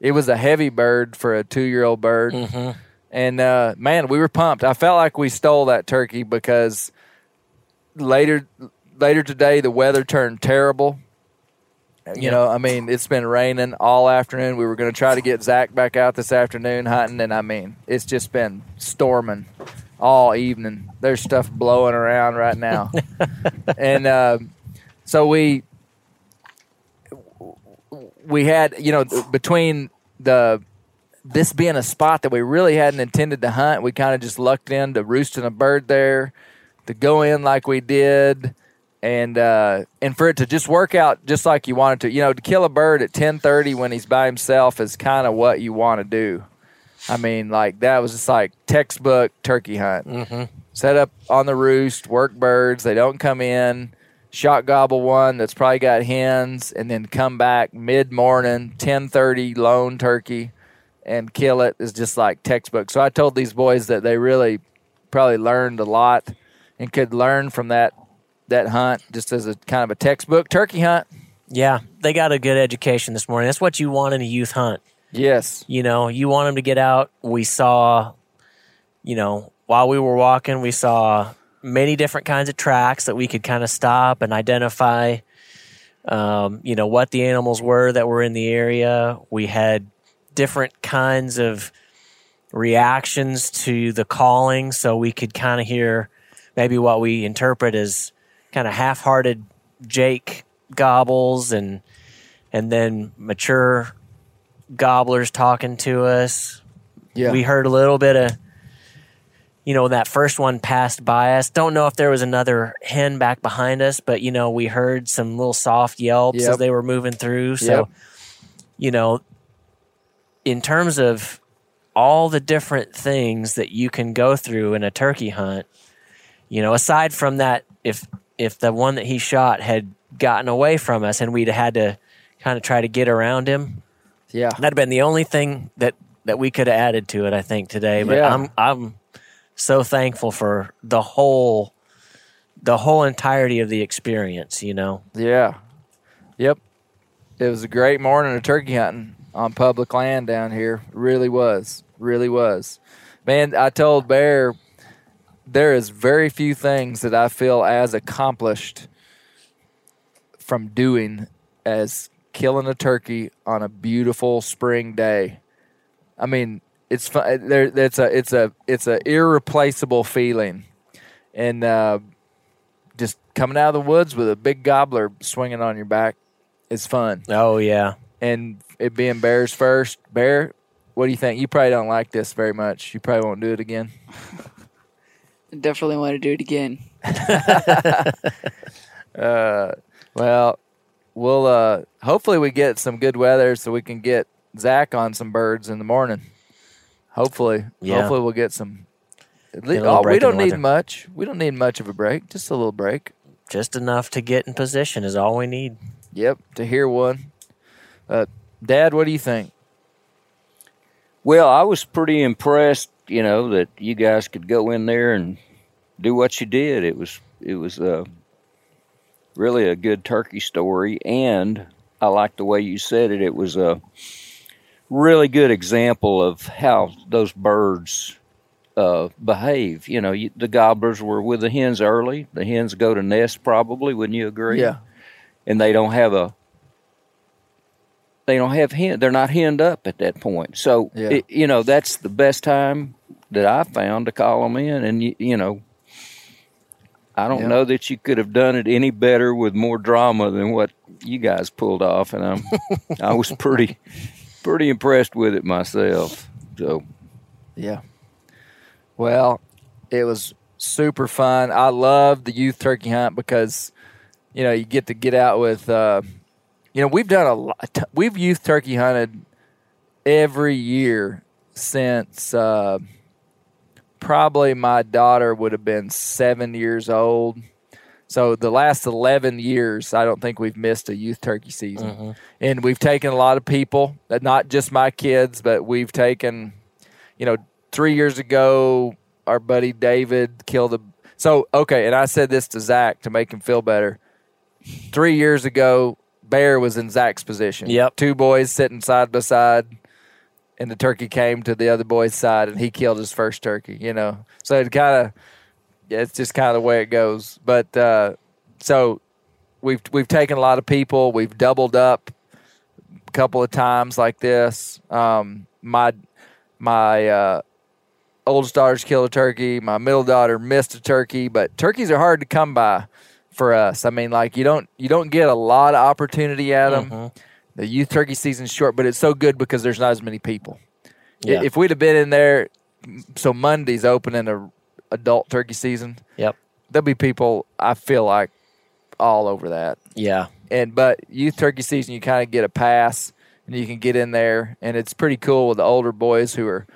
it was a heavy bird for a two-year-old bird. Mm-hmm. And uh, man, we were pumped. I felt like we stole that turkey because later, later today, the weather turned terrible. You Yeah. know, I mean, it's been raining all afternoon. We were going to try to get Zach back out this afternoon hunting, and I mean, it's just been storming all evening. There's stuff blowing around right now, and uh, so we we had you know between the this being a spot that we really hadn't intended to hunt, we kind of just lucked into roosting a bird there, to go in like we did, and uh, and for it to just work out just like you wanted to. You know, to kill a bird at ten thirty when he's by himself is kind of what you want to do. I mean, like that was just like textbook turkey hunt. Mm-hmm. Set up on the roost, work birds. They don't come in. Shock gobble one that's probably got hens, and then come back mid morning, ten thirty, lone turkey, and kill it is just like textbook. So I told these boys that they really probably learned a lot and could learn from that that hunt just as a kind of a textbook turkey hunt. Yeah, they got a good education this morning. That's what you want in a youth hunt. Yes. You know, you want them to get out. We saw, you know, while we were walking, we saw many different kinds of tracks that we could kind of stop and identify, um, you know, what the animals were that were in the area. We had different kinds of reactions to the calling, so we could kind of hear maybe what we interpret as kind of half-hearted Jake gobbles and and then mature gobblers talking to us. Yeah. We heard a little bit of, you know, that first one passed by us. Don't know if there was another hen back behind us, but, you know, we heard some little soft yelps Yep. as they were moving through. So, Yep. you know, in terms of all the different things that you can go through in a turkey hunt, you know, aside from that, if if the one that he shot had gotten away from us and we'd had to kind of try to get around him, yeah. That'd have been the only thing that that we could have added to it, I think, today. But Yeah. I'm I'm so thankful for the whole the whole entirety of the experience, you know. Yeah. Yep. It was a great morning of turkey hunting on public land down here. Really was. Really was. Man, I told Bear there is very few things that I feel as accomplished from doing as killing a turkey on a beautiful spring day. I mean, it's fun. There, it's a, it's a, it's a irreplaceable feeling, and uh, just coming out of the woods with a big gobbler swinging on your back is fun. Oh yeah. And it being Bear's first, Bear, what do you think? You probably don't like this very much. You probably won't do it again. I definitely want to do it again. Uh, well, we'll uh, hopefully we get some good weather so we can get Zach on some birds in the morning. Hopefully, Yeah. hopefully we'll get some. At least, little oh, we don't need weather. much. We don't need much of a break. Just a little break. Just enough to get in position is all we need. Yep, to hear one. Uh, Dad, what do you think? Well, I was pretty impressed, you know, that you guys could go in there and do what you did. It was it was uh, really a good turkey story, and I like the way you said it. It was a really good example of how those birds uh, behave. You know, you, the gobblers were with the hens early. The hens go to nest probably. Wouldn't you agree? Yeah, and they don't have a they don't have hen they're not henned up at that point so Yeah. it, you know that's the best time that i found to call them in and you, you know i don't Yeah. know that you could have done it any better with more drama than what you guys pulled off and i'm i was pretty pretty impressed with it myself so yeah. Well, it was super fun. I love the youth turkey hunt because you know you get to get out with. Uh, you know we've done a lot. We've youth turkey hunted every year since uh, probably my daughter would have been seven years old. So the last eleven years, I don't think we've missed a youth turkey season, and we've taken a lot of people. uh, Not just my kids, but we've taken, you know, three years ago our buddy David killed a. So okay, and I said this to Zach to make him feel better. Three years ago, Bear was in Zach's position. Yep. two boys sitting side by side, and the turkey came to the other boy's side, and he killed his first turkey. You know, so it kind of, yeah, it's just kind of the way it goes. But uh, so we've we've taken a lot of people, we've doubled up a couple of times like this. Um, my my uh, oldest daughter's killed a turkey. My middle daughter missed a turkey, but turkeys are hard to come by for us. I mean, like you don't you don't get a lot of opportunity at them. The youth turkey season's short, but it's so good because there's not as many people. Yeah. If we'd have been in there, so Monday's opening a adult turkey season. Yep. There'll be people. I feel like all over that Yeah. and but youth turkey season you kind of get a pass and you can get in there and it's pretty cool with the older boys who are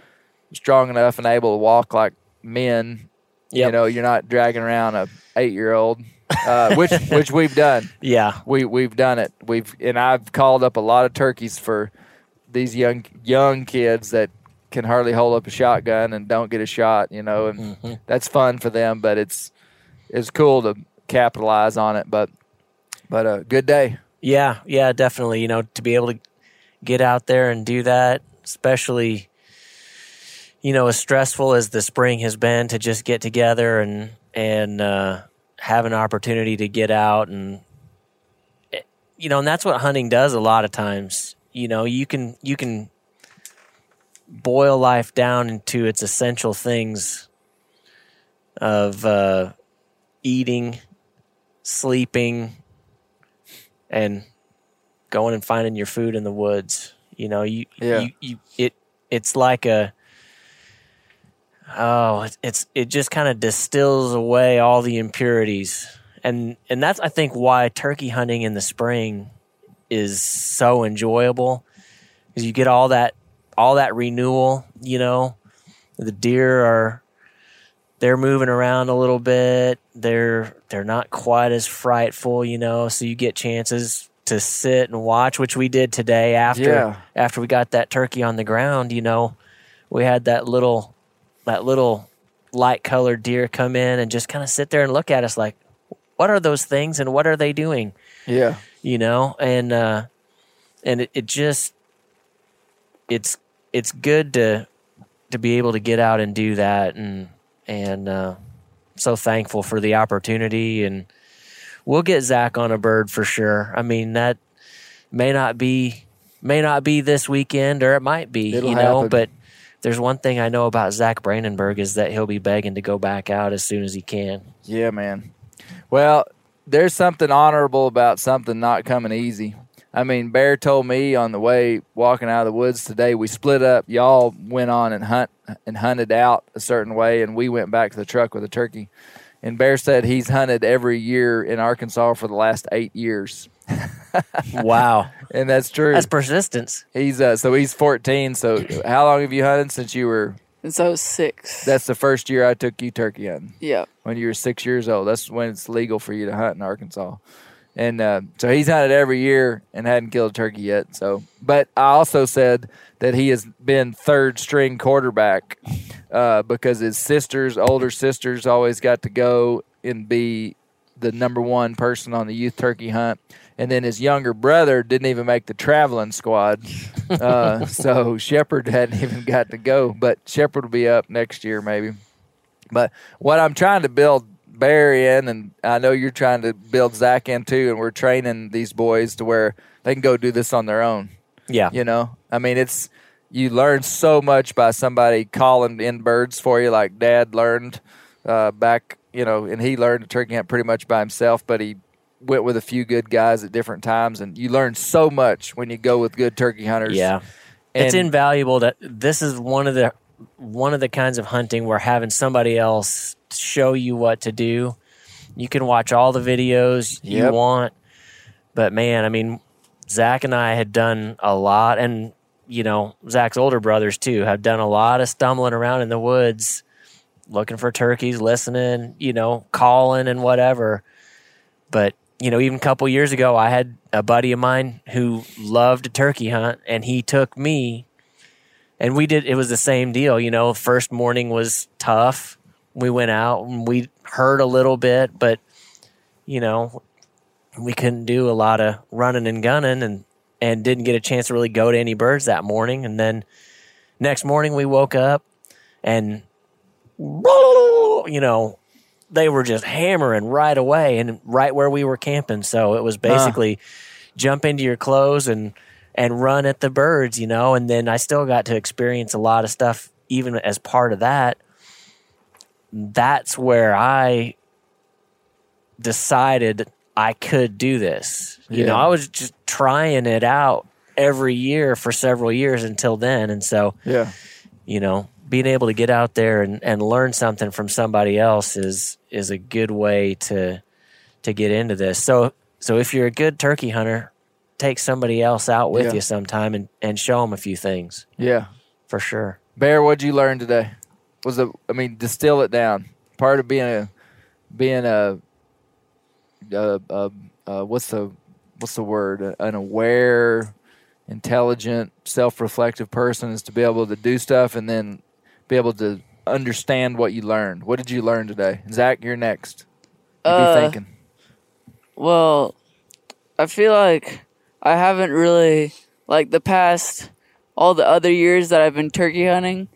strong enough and able to walk like men you know you're not dragging around a eight year old uh, which which we've done Yeah. we we've done it we've and i've called up a lot of turkeys for these young young kids that can hardly hold up a shotgun and don't get a shot you know and Mm-hmm. that's fun for them but it's it's cool to capitalize on it but but a good day Yeah, yeah, definitely. You know, to be able to get out there and do that, especially, you know, as stressful as the spring has been, to just get together and and uh, have an opportunity to get out and, you know, and that's what hunting does a lot of times. You know, you can you can boil life down into its essential things of uh, eating, sleeping, and going and finding your food in the woods. You know, you, Yeah. you, you it, it's like a, oh, it's, it's it just kind of distills away all the impurities. And, and that's, I think, why turkey hunting in the spring is so enjoyable because you get all that, all that renewal, you know, the deer are, they're moving around a little bit. They're they're not quite as frightful, you know. So you get chances to sit and watch, which we did today after Yeah. after we got that turkey on the ground. You know, we had that little that little light colored deer come in and just kind of sit there and look at us like, what are those things and what are they doing? yeah you know and uh and it, it just it's it's good to to be able to get out and do that and and uh so thankful for the opportunity and we'll get Zach on a bird for sure. I mean that may not be may not be this weekend or it might be, It'll you know, happen. but there's one thing I know about Zach Brandenburg is that he'll be begging to go back out as soon as he can. Yeah, man. Well, there's something honorable about something not coming easy. I mean, Bear told me on the way walking out of the woods today, we split up. Y'all went on and hunt and hunted out a certain way, and we went back to the truck with a turkey. And Bear said he's hunted every year in Arkansas for the last eight years, Wow. and that's true. That's persistence. he's uh, so he's 14. So how long have you hunted since you were? Since I was six. That's the first year I took you turkey hunting. yeah. when you were six years old. That's when it's legal for you to hunt in Arkansas. And uh, so he's hunted every year and hadn't killed a turkey yet. So, but I also said that he has been third string quarterback uh, because his sisters, older sisters, always got to go and be the number one person on the youth turkey hunt. And then his younger brother didn't even make the traveling squad. Uh, so Shepard hadn't even got to go. But Shepard will be up next year, maybe. But what I'm trying to build Barry in, and I know you're trying to build Zach in too, and we're training these boys to where they can go do this on their own. Yeah. You know, I mean, it's you learn so much by somebody calling in birds for you, like Dad learned uh, back. You know, and he learned to turkey hunt pretty much by himself, but he went with a few good guys at different times, and you learn so much when you go with good turkey hunters. Yeah. it's invaluable that this is one of the one of the kinds of hunting where having somebody else show you what to do. You can watch all the videos you Yep. want, but man, I mean, Zach and I had done a lot, and you know, Zach's older brothers too have done a lot of stumbling around in the woods, looking for turkeys, listening, you know, calling and whatever. But you know, even a couple years ago, I had a buddy of mine who loved to turkey hunt, and he took me, and we did. It was the same deal. You know, first morning was tough, we went out and we hurt a little bit, but you know, we couldn't do a lot of running and gunning and and didn't get a chance to really go to any birds that morning. And then next morning we woke up and you know, they were just hammering right away and right where we were camping. So it was uh-huh. basically jump into your clothes and and run at the birds, you know. And then I still got to experience a lot of stuff even as part of that. That's where I decided I could do this. You know, I was just trying it out every year for several years until then. And so, Yeah. you know, being able to get out there and, and learn something from somebody else is is a good way to to get into this. So so if you're a good turkey hunter, take somebody else out with Yeah. you sometime and, and show them a few things Yeah. for sure. Bear, what'd you learn today? Was the I mean, distill it down. Part of being a being a uh, uh, uh, what's the what's the word? An aware, intelligent, self-reflective person is to be able to do stuff and then be able to understand what you learned. What did you learn today, Zach? You're next. You Uh, be thinking. Well, I feel like I haven't really like the past all the other years that I've been turkey hunting.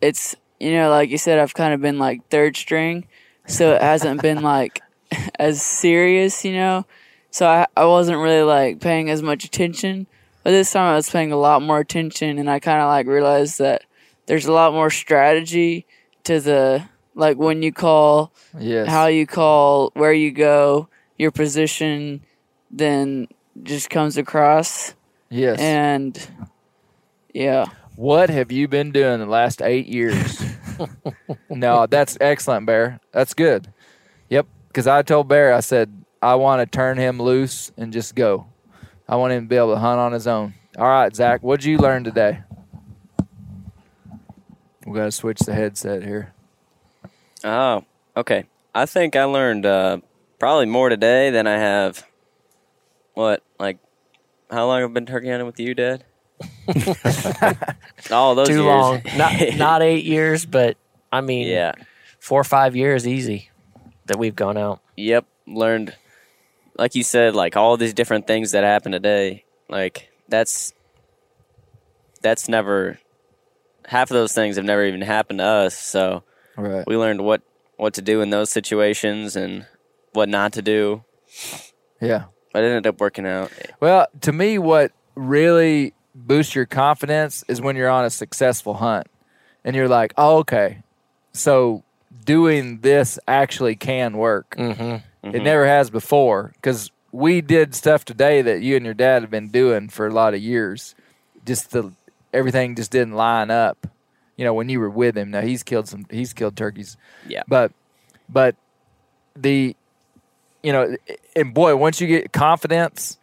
It's you know, like you said, I've kind of been like third string, so it hasn't been like as serious, you know. So I I wasn't really like paying as much attention. But this time I was paying a lot more attention, and I kind of like realized that there's a lot more strategy to the like when you call Yes. how you call, where you go, your position, then just comes across. yes. And yeah, What have you been doing the last eight years? no, that's excellent, Bear. That's good. Yep. Because I told Bear, I said, I want to turn him loose and just go. I want him to be able to hunt on his own. All right, Zach, what'd you learn today? We got to switch the headset here. Oh, okay. I think I learned uh, probably more today than I have. What, like, how long I've been turkey hunting with you, Dad? All those Too years. long. Not not eight years, but I mean yeah. four or five years easy that we've gone out. Yep. Learned, like you said, like all these different things that happen today. Like that's that's never half of those things have never even happened to us. So Right. we learned what what to do in those situations and what not to do. Yeah. But it ended up working out. Well, to me, what really boosts your confidence is when you're on a successful hunt and you're like, oh, okay, so doing this actually can work. Mm-hmm. It never has before because we did stuff today that you and your dad have been doing for a lot of years. Just the everything just didn't line up. You know, when you were with him. Now he's killed some. He's killed turkeys. Yeah. But, but the, you know, and boy, once you get confidence,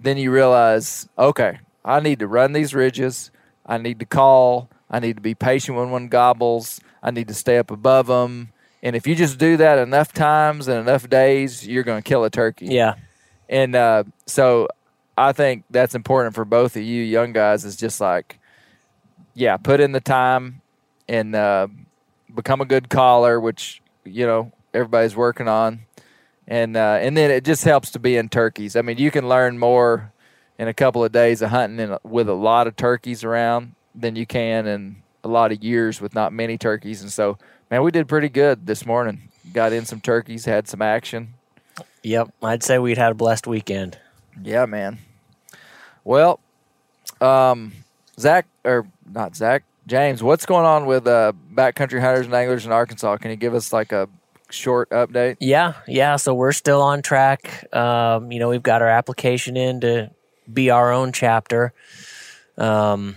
then you realize, okay, I need to run these ridges. I need to call. I need to be patient when one gobbles. I need to stay up above them. And if you just do that enough times and enough days, you're going to kill a turkey. Yeah. And uh, so I think that's important for both of you young guys is just like, yeah, put in the time and uh, become a good caller, which, you know, everybody's working on. And uh, and then it just helps to be in turkeys. I mean, you can learn more in a couple of days of hunting in, with a lot of turkeys around than you can in a lot of years with not many turkeys. And so, man, we did pretty good this morning. Got in some turkeys, had some action. Yep. I'd say we'd had a blessed weekend. Yeah, man. Well, um, Zach or not Zach, James, what's going on with uh, backcountry hunters and anglers in Arkansas? Can you give us like a short update? Yeah, yeah. So we're still on track. Um, you know, we've got our application in to be our own chapter. Um,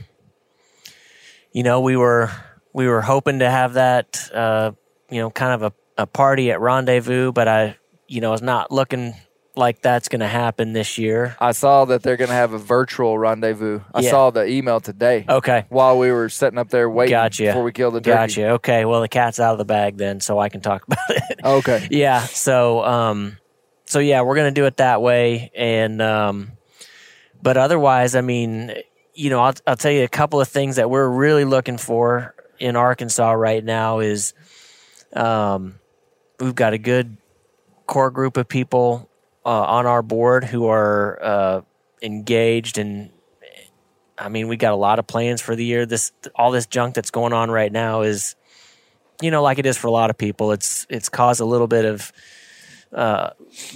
you know, we were we were hoping to have that, uh, you know, kind of a, a party at Rendezvous, but I, you know, it's not looking like that's going to happen this year. I saw that they're going to have a virtual rendezvous. I Yeah. saw the email today Okay. while we were sitting up there waiting Gotcha. before we killed the turkey. Gotcha. Okay. Well, the cat's out of the bag then, so I can talk about it. Okay. yeah so um so yeah we're gonna do it that way and um but otherwise i mean you know I'll, I'll tell you a couple of things that we're really looking for in arkansas right now is Um, we've got a good core group of people uh, on our board who are uh, engaged and I mean we got a lot of plans for the year. This all this junk that's going on right now is you know like it is for a lot of people. It's it's caused a little bit of uh,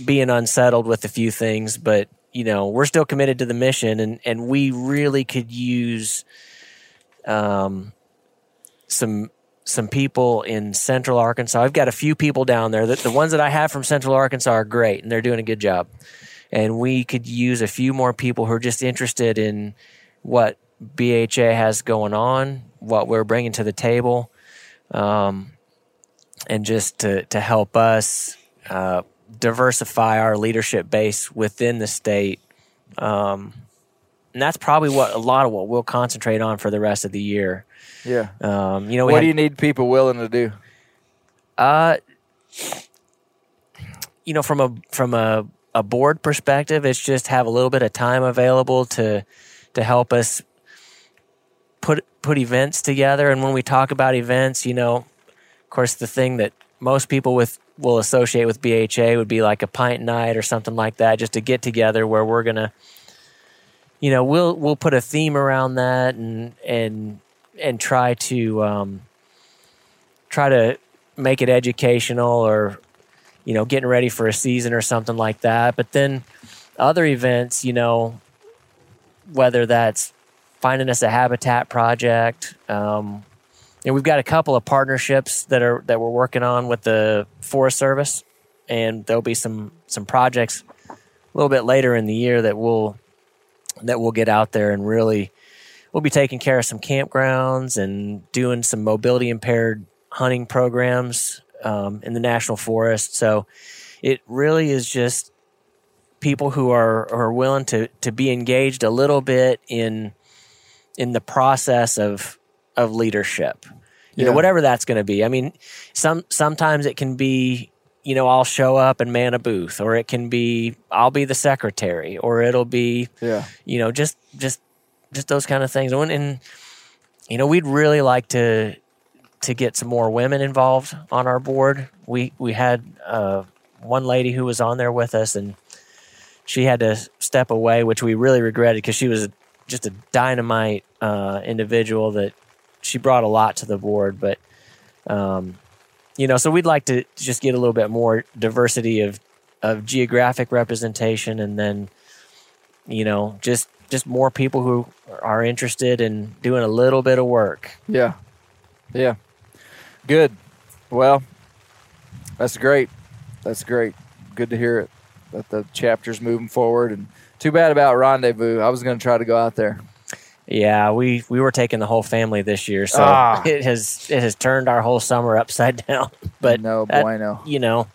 being unsettled with a few things, but you know we're still committed to the mission and and we really could use um some some people in central arkansas. I've got a few people down there. That the ones that i have from central arkansas are great and they're doing a good job. And we could use a few more people who are just interested in what bha has going on what we're bringing to the table um, and just to, to help us uh, diversify our leadership base within the state. Um, and that's probably what a lot of what we'll concentrate on for the rest of the year Yeah. um, you know what had- do you need people willing to do? uh, you know, from a from a, a board perspective, it's just have a little bit of time available to to help us put put events together. And when we talk about events, you know, of course, the thing that most people with will associate with BHA would be like a pint night or something like that, just to get together where we're gonna, you know, we'll we'll put a theme around that and and and try to um, try to make it educational or you know getting ready for a season or something like that. But then other events you know whether that's finding us a habitat project um, and we've got a couple of partnerships that are that we're working on with the forest service and there'll be some some projects a little bit later in the year that we'll that we'll get out there and really we'll be taking care of some campgrounds and doing some mobility impaired hunting programs um, in the national forest. So it really is just people who are are willing to to be engaged a little bit in in the process of of leadership. You know, whatever that's going to be. I mean, some sometimes it can be you know I'll show up and man a booth, or it can be I'll be the secretary, or it'll be Yeah. you know just just just those kind of things. And, and you know we'd really like to to get some more women involved on our board. We we had uh, one lady who was on there with us and she had to step away which we really regretted because she was just a dynamite uh, individual that she brought a lot to the board. But um, you know so we'd like to just get a little bit more diversity of of geographic representation and then you know just just more people who are interested in doing a little bit of work Yeah. Yeah. Good. Well, that's great. That's great. Good to hear it. That the chapter's moving forward. And too bad about rendezvous. I was going to try to go out there. yeah we we were taking the whole family this year so Ah. it has it has turned our whole summer upside down but no that, bueno. you know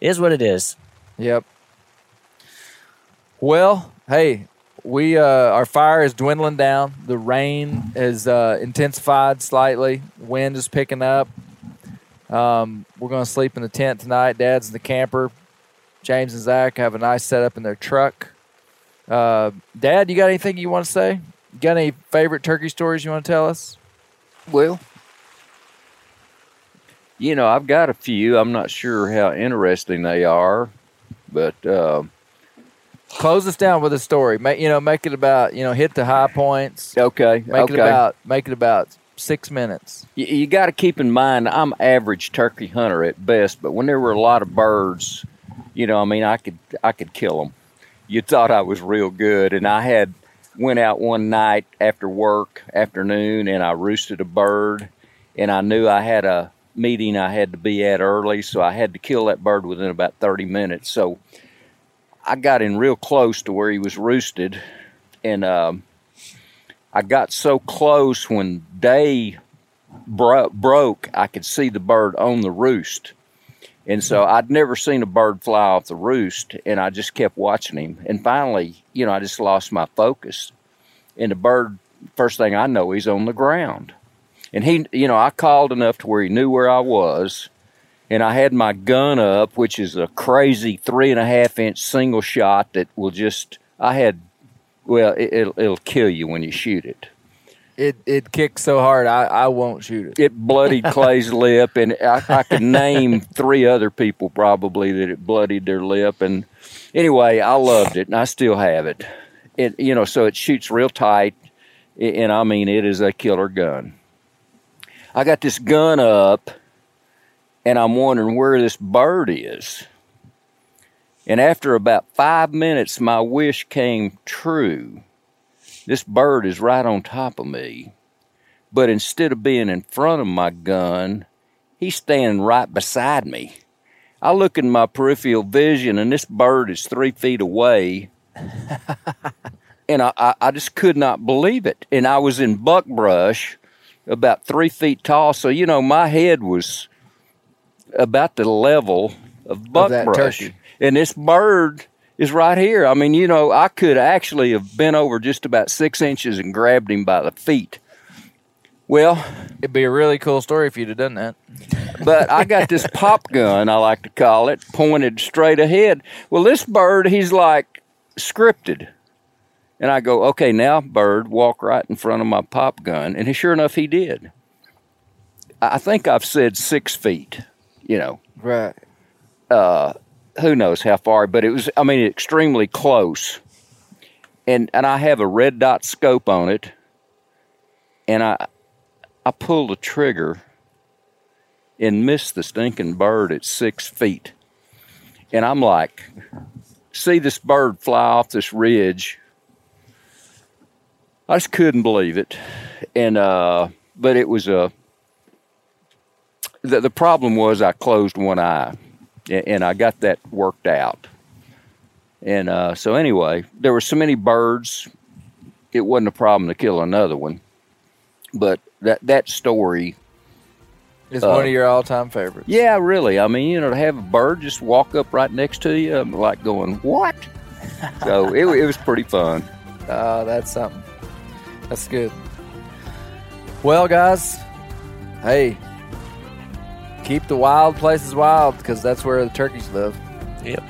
is what it is Yep. Well, hey, we uh, our fire is dwindling down. The rain has uh, intensified slightly. Wind is picking up. Um, we're going to sleep in the tent tonight. Dad's in the camper. James and Zach have a nice setup in their truck. Uh, Dad, you got anything you want to say? You got any favorite turkey stories you want to tell us? Well, you know, I've got a few. I'm not sure how interesting they are, but uh, Close us down with a story. Make you know, make it about you know, hit the high points. okay, Make okay. it about make it about six minutes. you, you got to keep in mind I'm average turkey hunter at best, but when there were a lot of birds, you know, I mean, I could I could kill them. You thought I was real good, and I had went out one night after work afternoon, and I roosted a bird, and I knew I had a meeting I had to be at early, so I had to kill that bird within about 30 minutes. So I got in real close to where he was roosted, and um, I got so close when day bro- broke, I could see the bird on the roost. And so I'd never seen a bird fly off the roost, and I just kept watching him. And finally, you know, I just lost my focus. And the bird, first thing I know, he's on the ground. And he, you know, I called enough to where he knew where I was. And I had my gun up, which is a crazy three and a half inch single shot that will just, I had, well, it, it'll, it'll kill you when you shoot it. It it kicks so hard, I, I won't shoot it. it bloodied Clay's lip, and I, I could name three other people probably that it bloodied their lip. And anyway, I loved it, and I still have it. It you know, so it shoots real tight, and I mean, it is a killer gun. I got this gun up, and I'm wondering where this bird is. And after about five minutes, my wish came true. This bird is right on top of me but instead of being in front of my gun, he's standing right beside me. I look in my peripheral vision, and this bird is three feet away. and I, I, I just could not believe it. And I was in buckbrush, about three feet tall. So, you know, my head was about the level of Of buckbrush. And this bird is right here. I mean, you know, I could actually have bent over just about six inches and grabbed him by the feet. Well, It'd be a really cool story if you'd have done that. but I got this pop gun, I like to call it, pointed straight ahead. Well, this bird, he's like scripted. And I go, okay, now, bird, walk right in front of my pop gun. And sure enough, he did. I I think I've said six feet, you know, Right. Uh, who knows how far, but it was, I mean, extremely close. And, and I have a red dot scope on it. And I, I pulled the trigger and missed the stinking bird at six feet. And I'm like, see this bird fly off this ridge. I just couldn't believe it. And, uh, but it was a, the, the problem was I closed one eye a- and I got that worked out. And uh, so, anyway, there were so many birds, it wasn't a problem to kill another one. But that that story, is Uh, one of your all time favorites. yeah, really. I mean, you know, to have a bird just walk up right next to you, I'm like going, what? so it, it was pretty fun. Uh, that's something. That's good. Well, guys, hey, keep the wild places wild because that's where the turkeys live. Yep.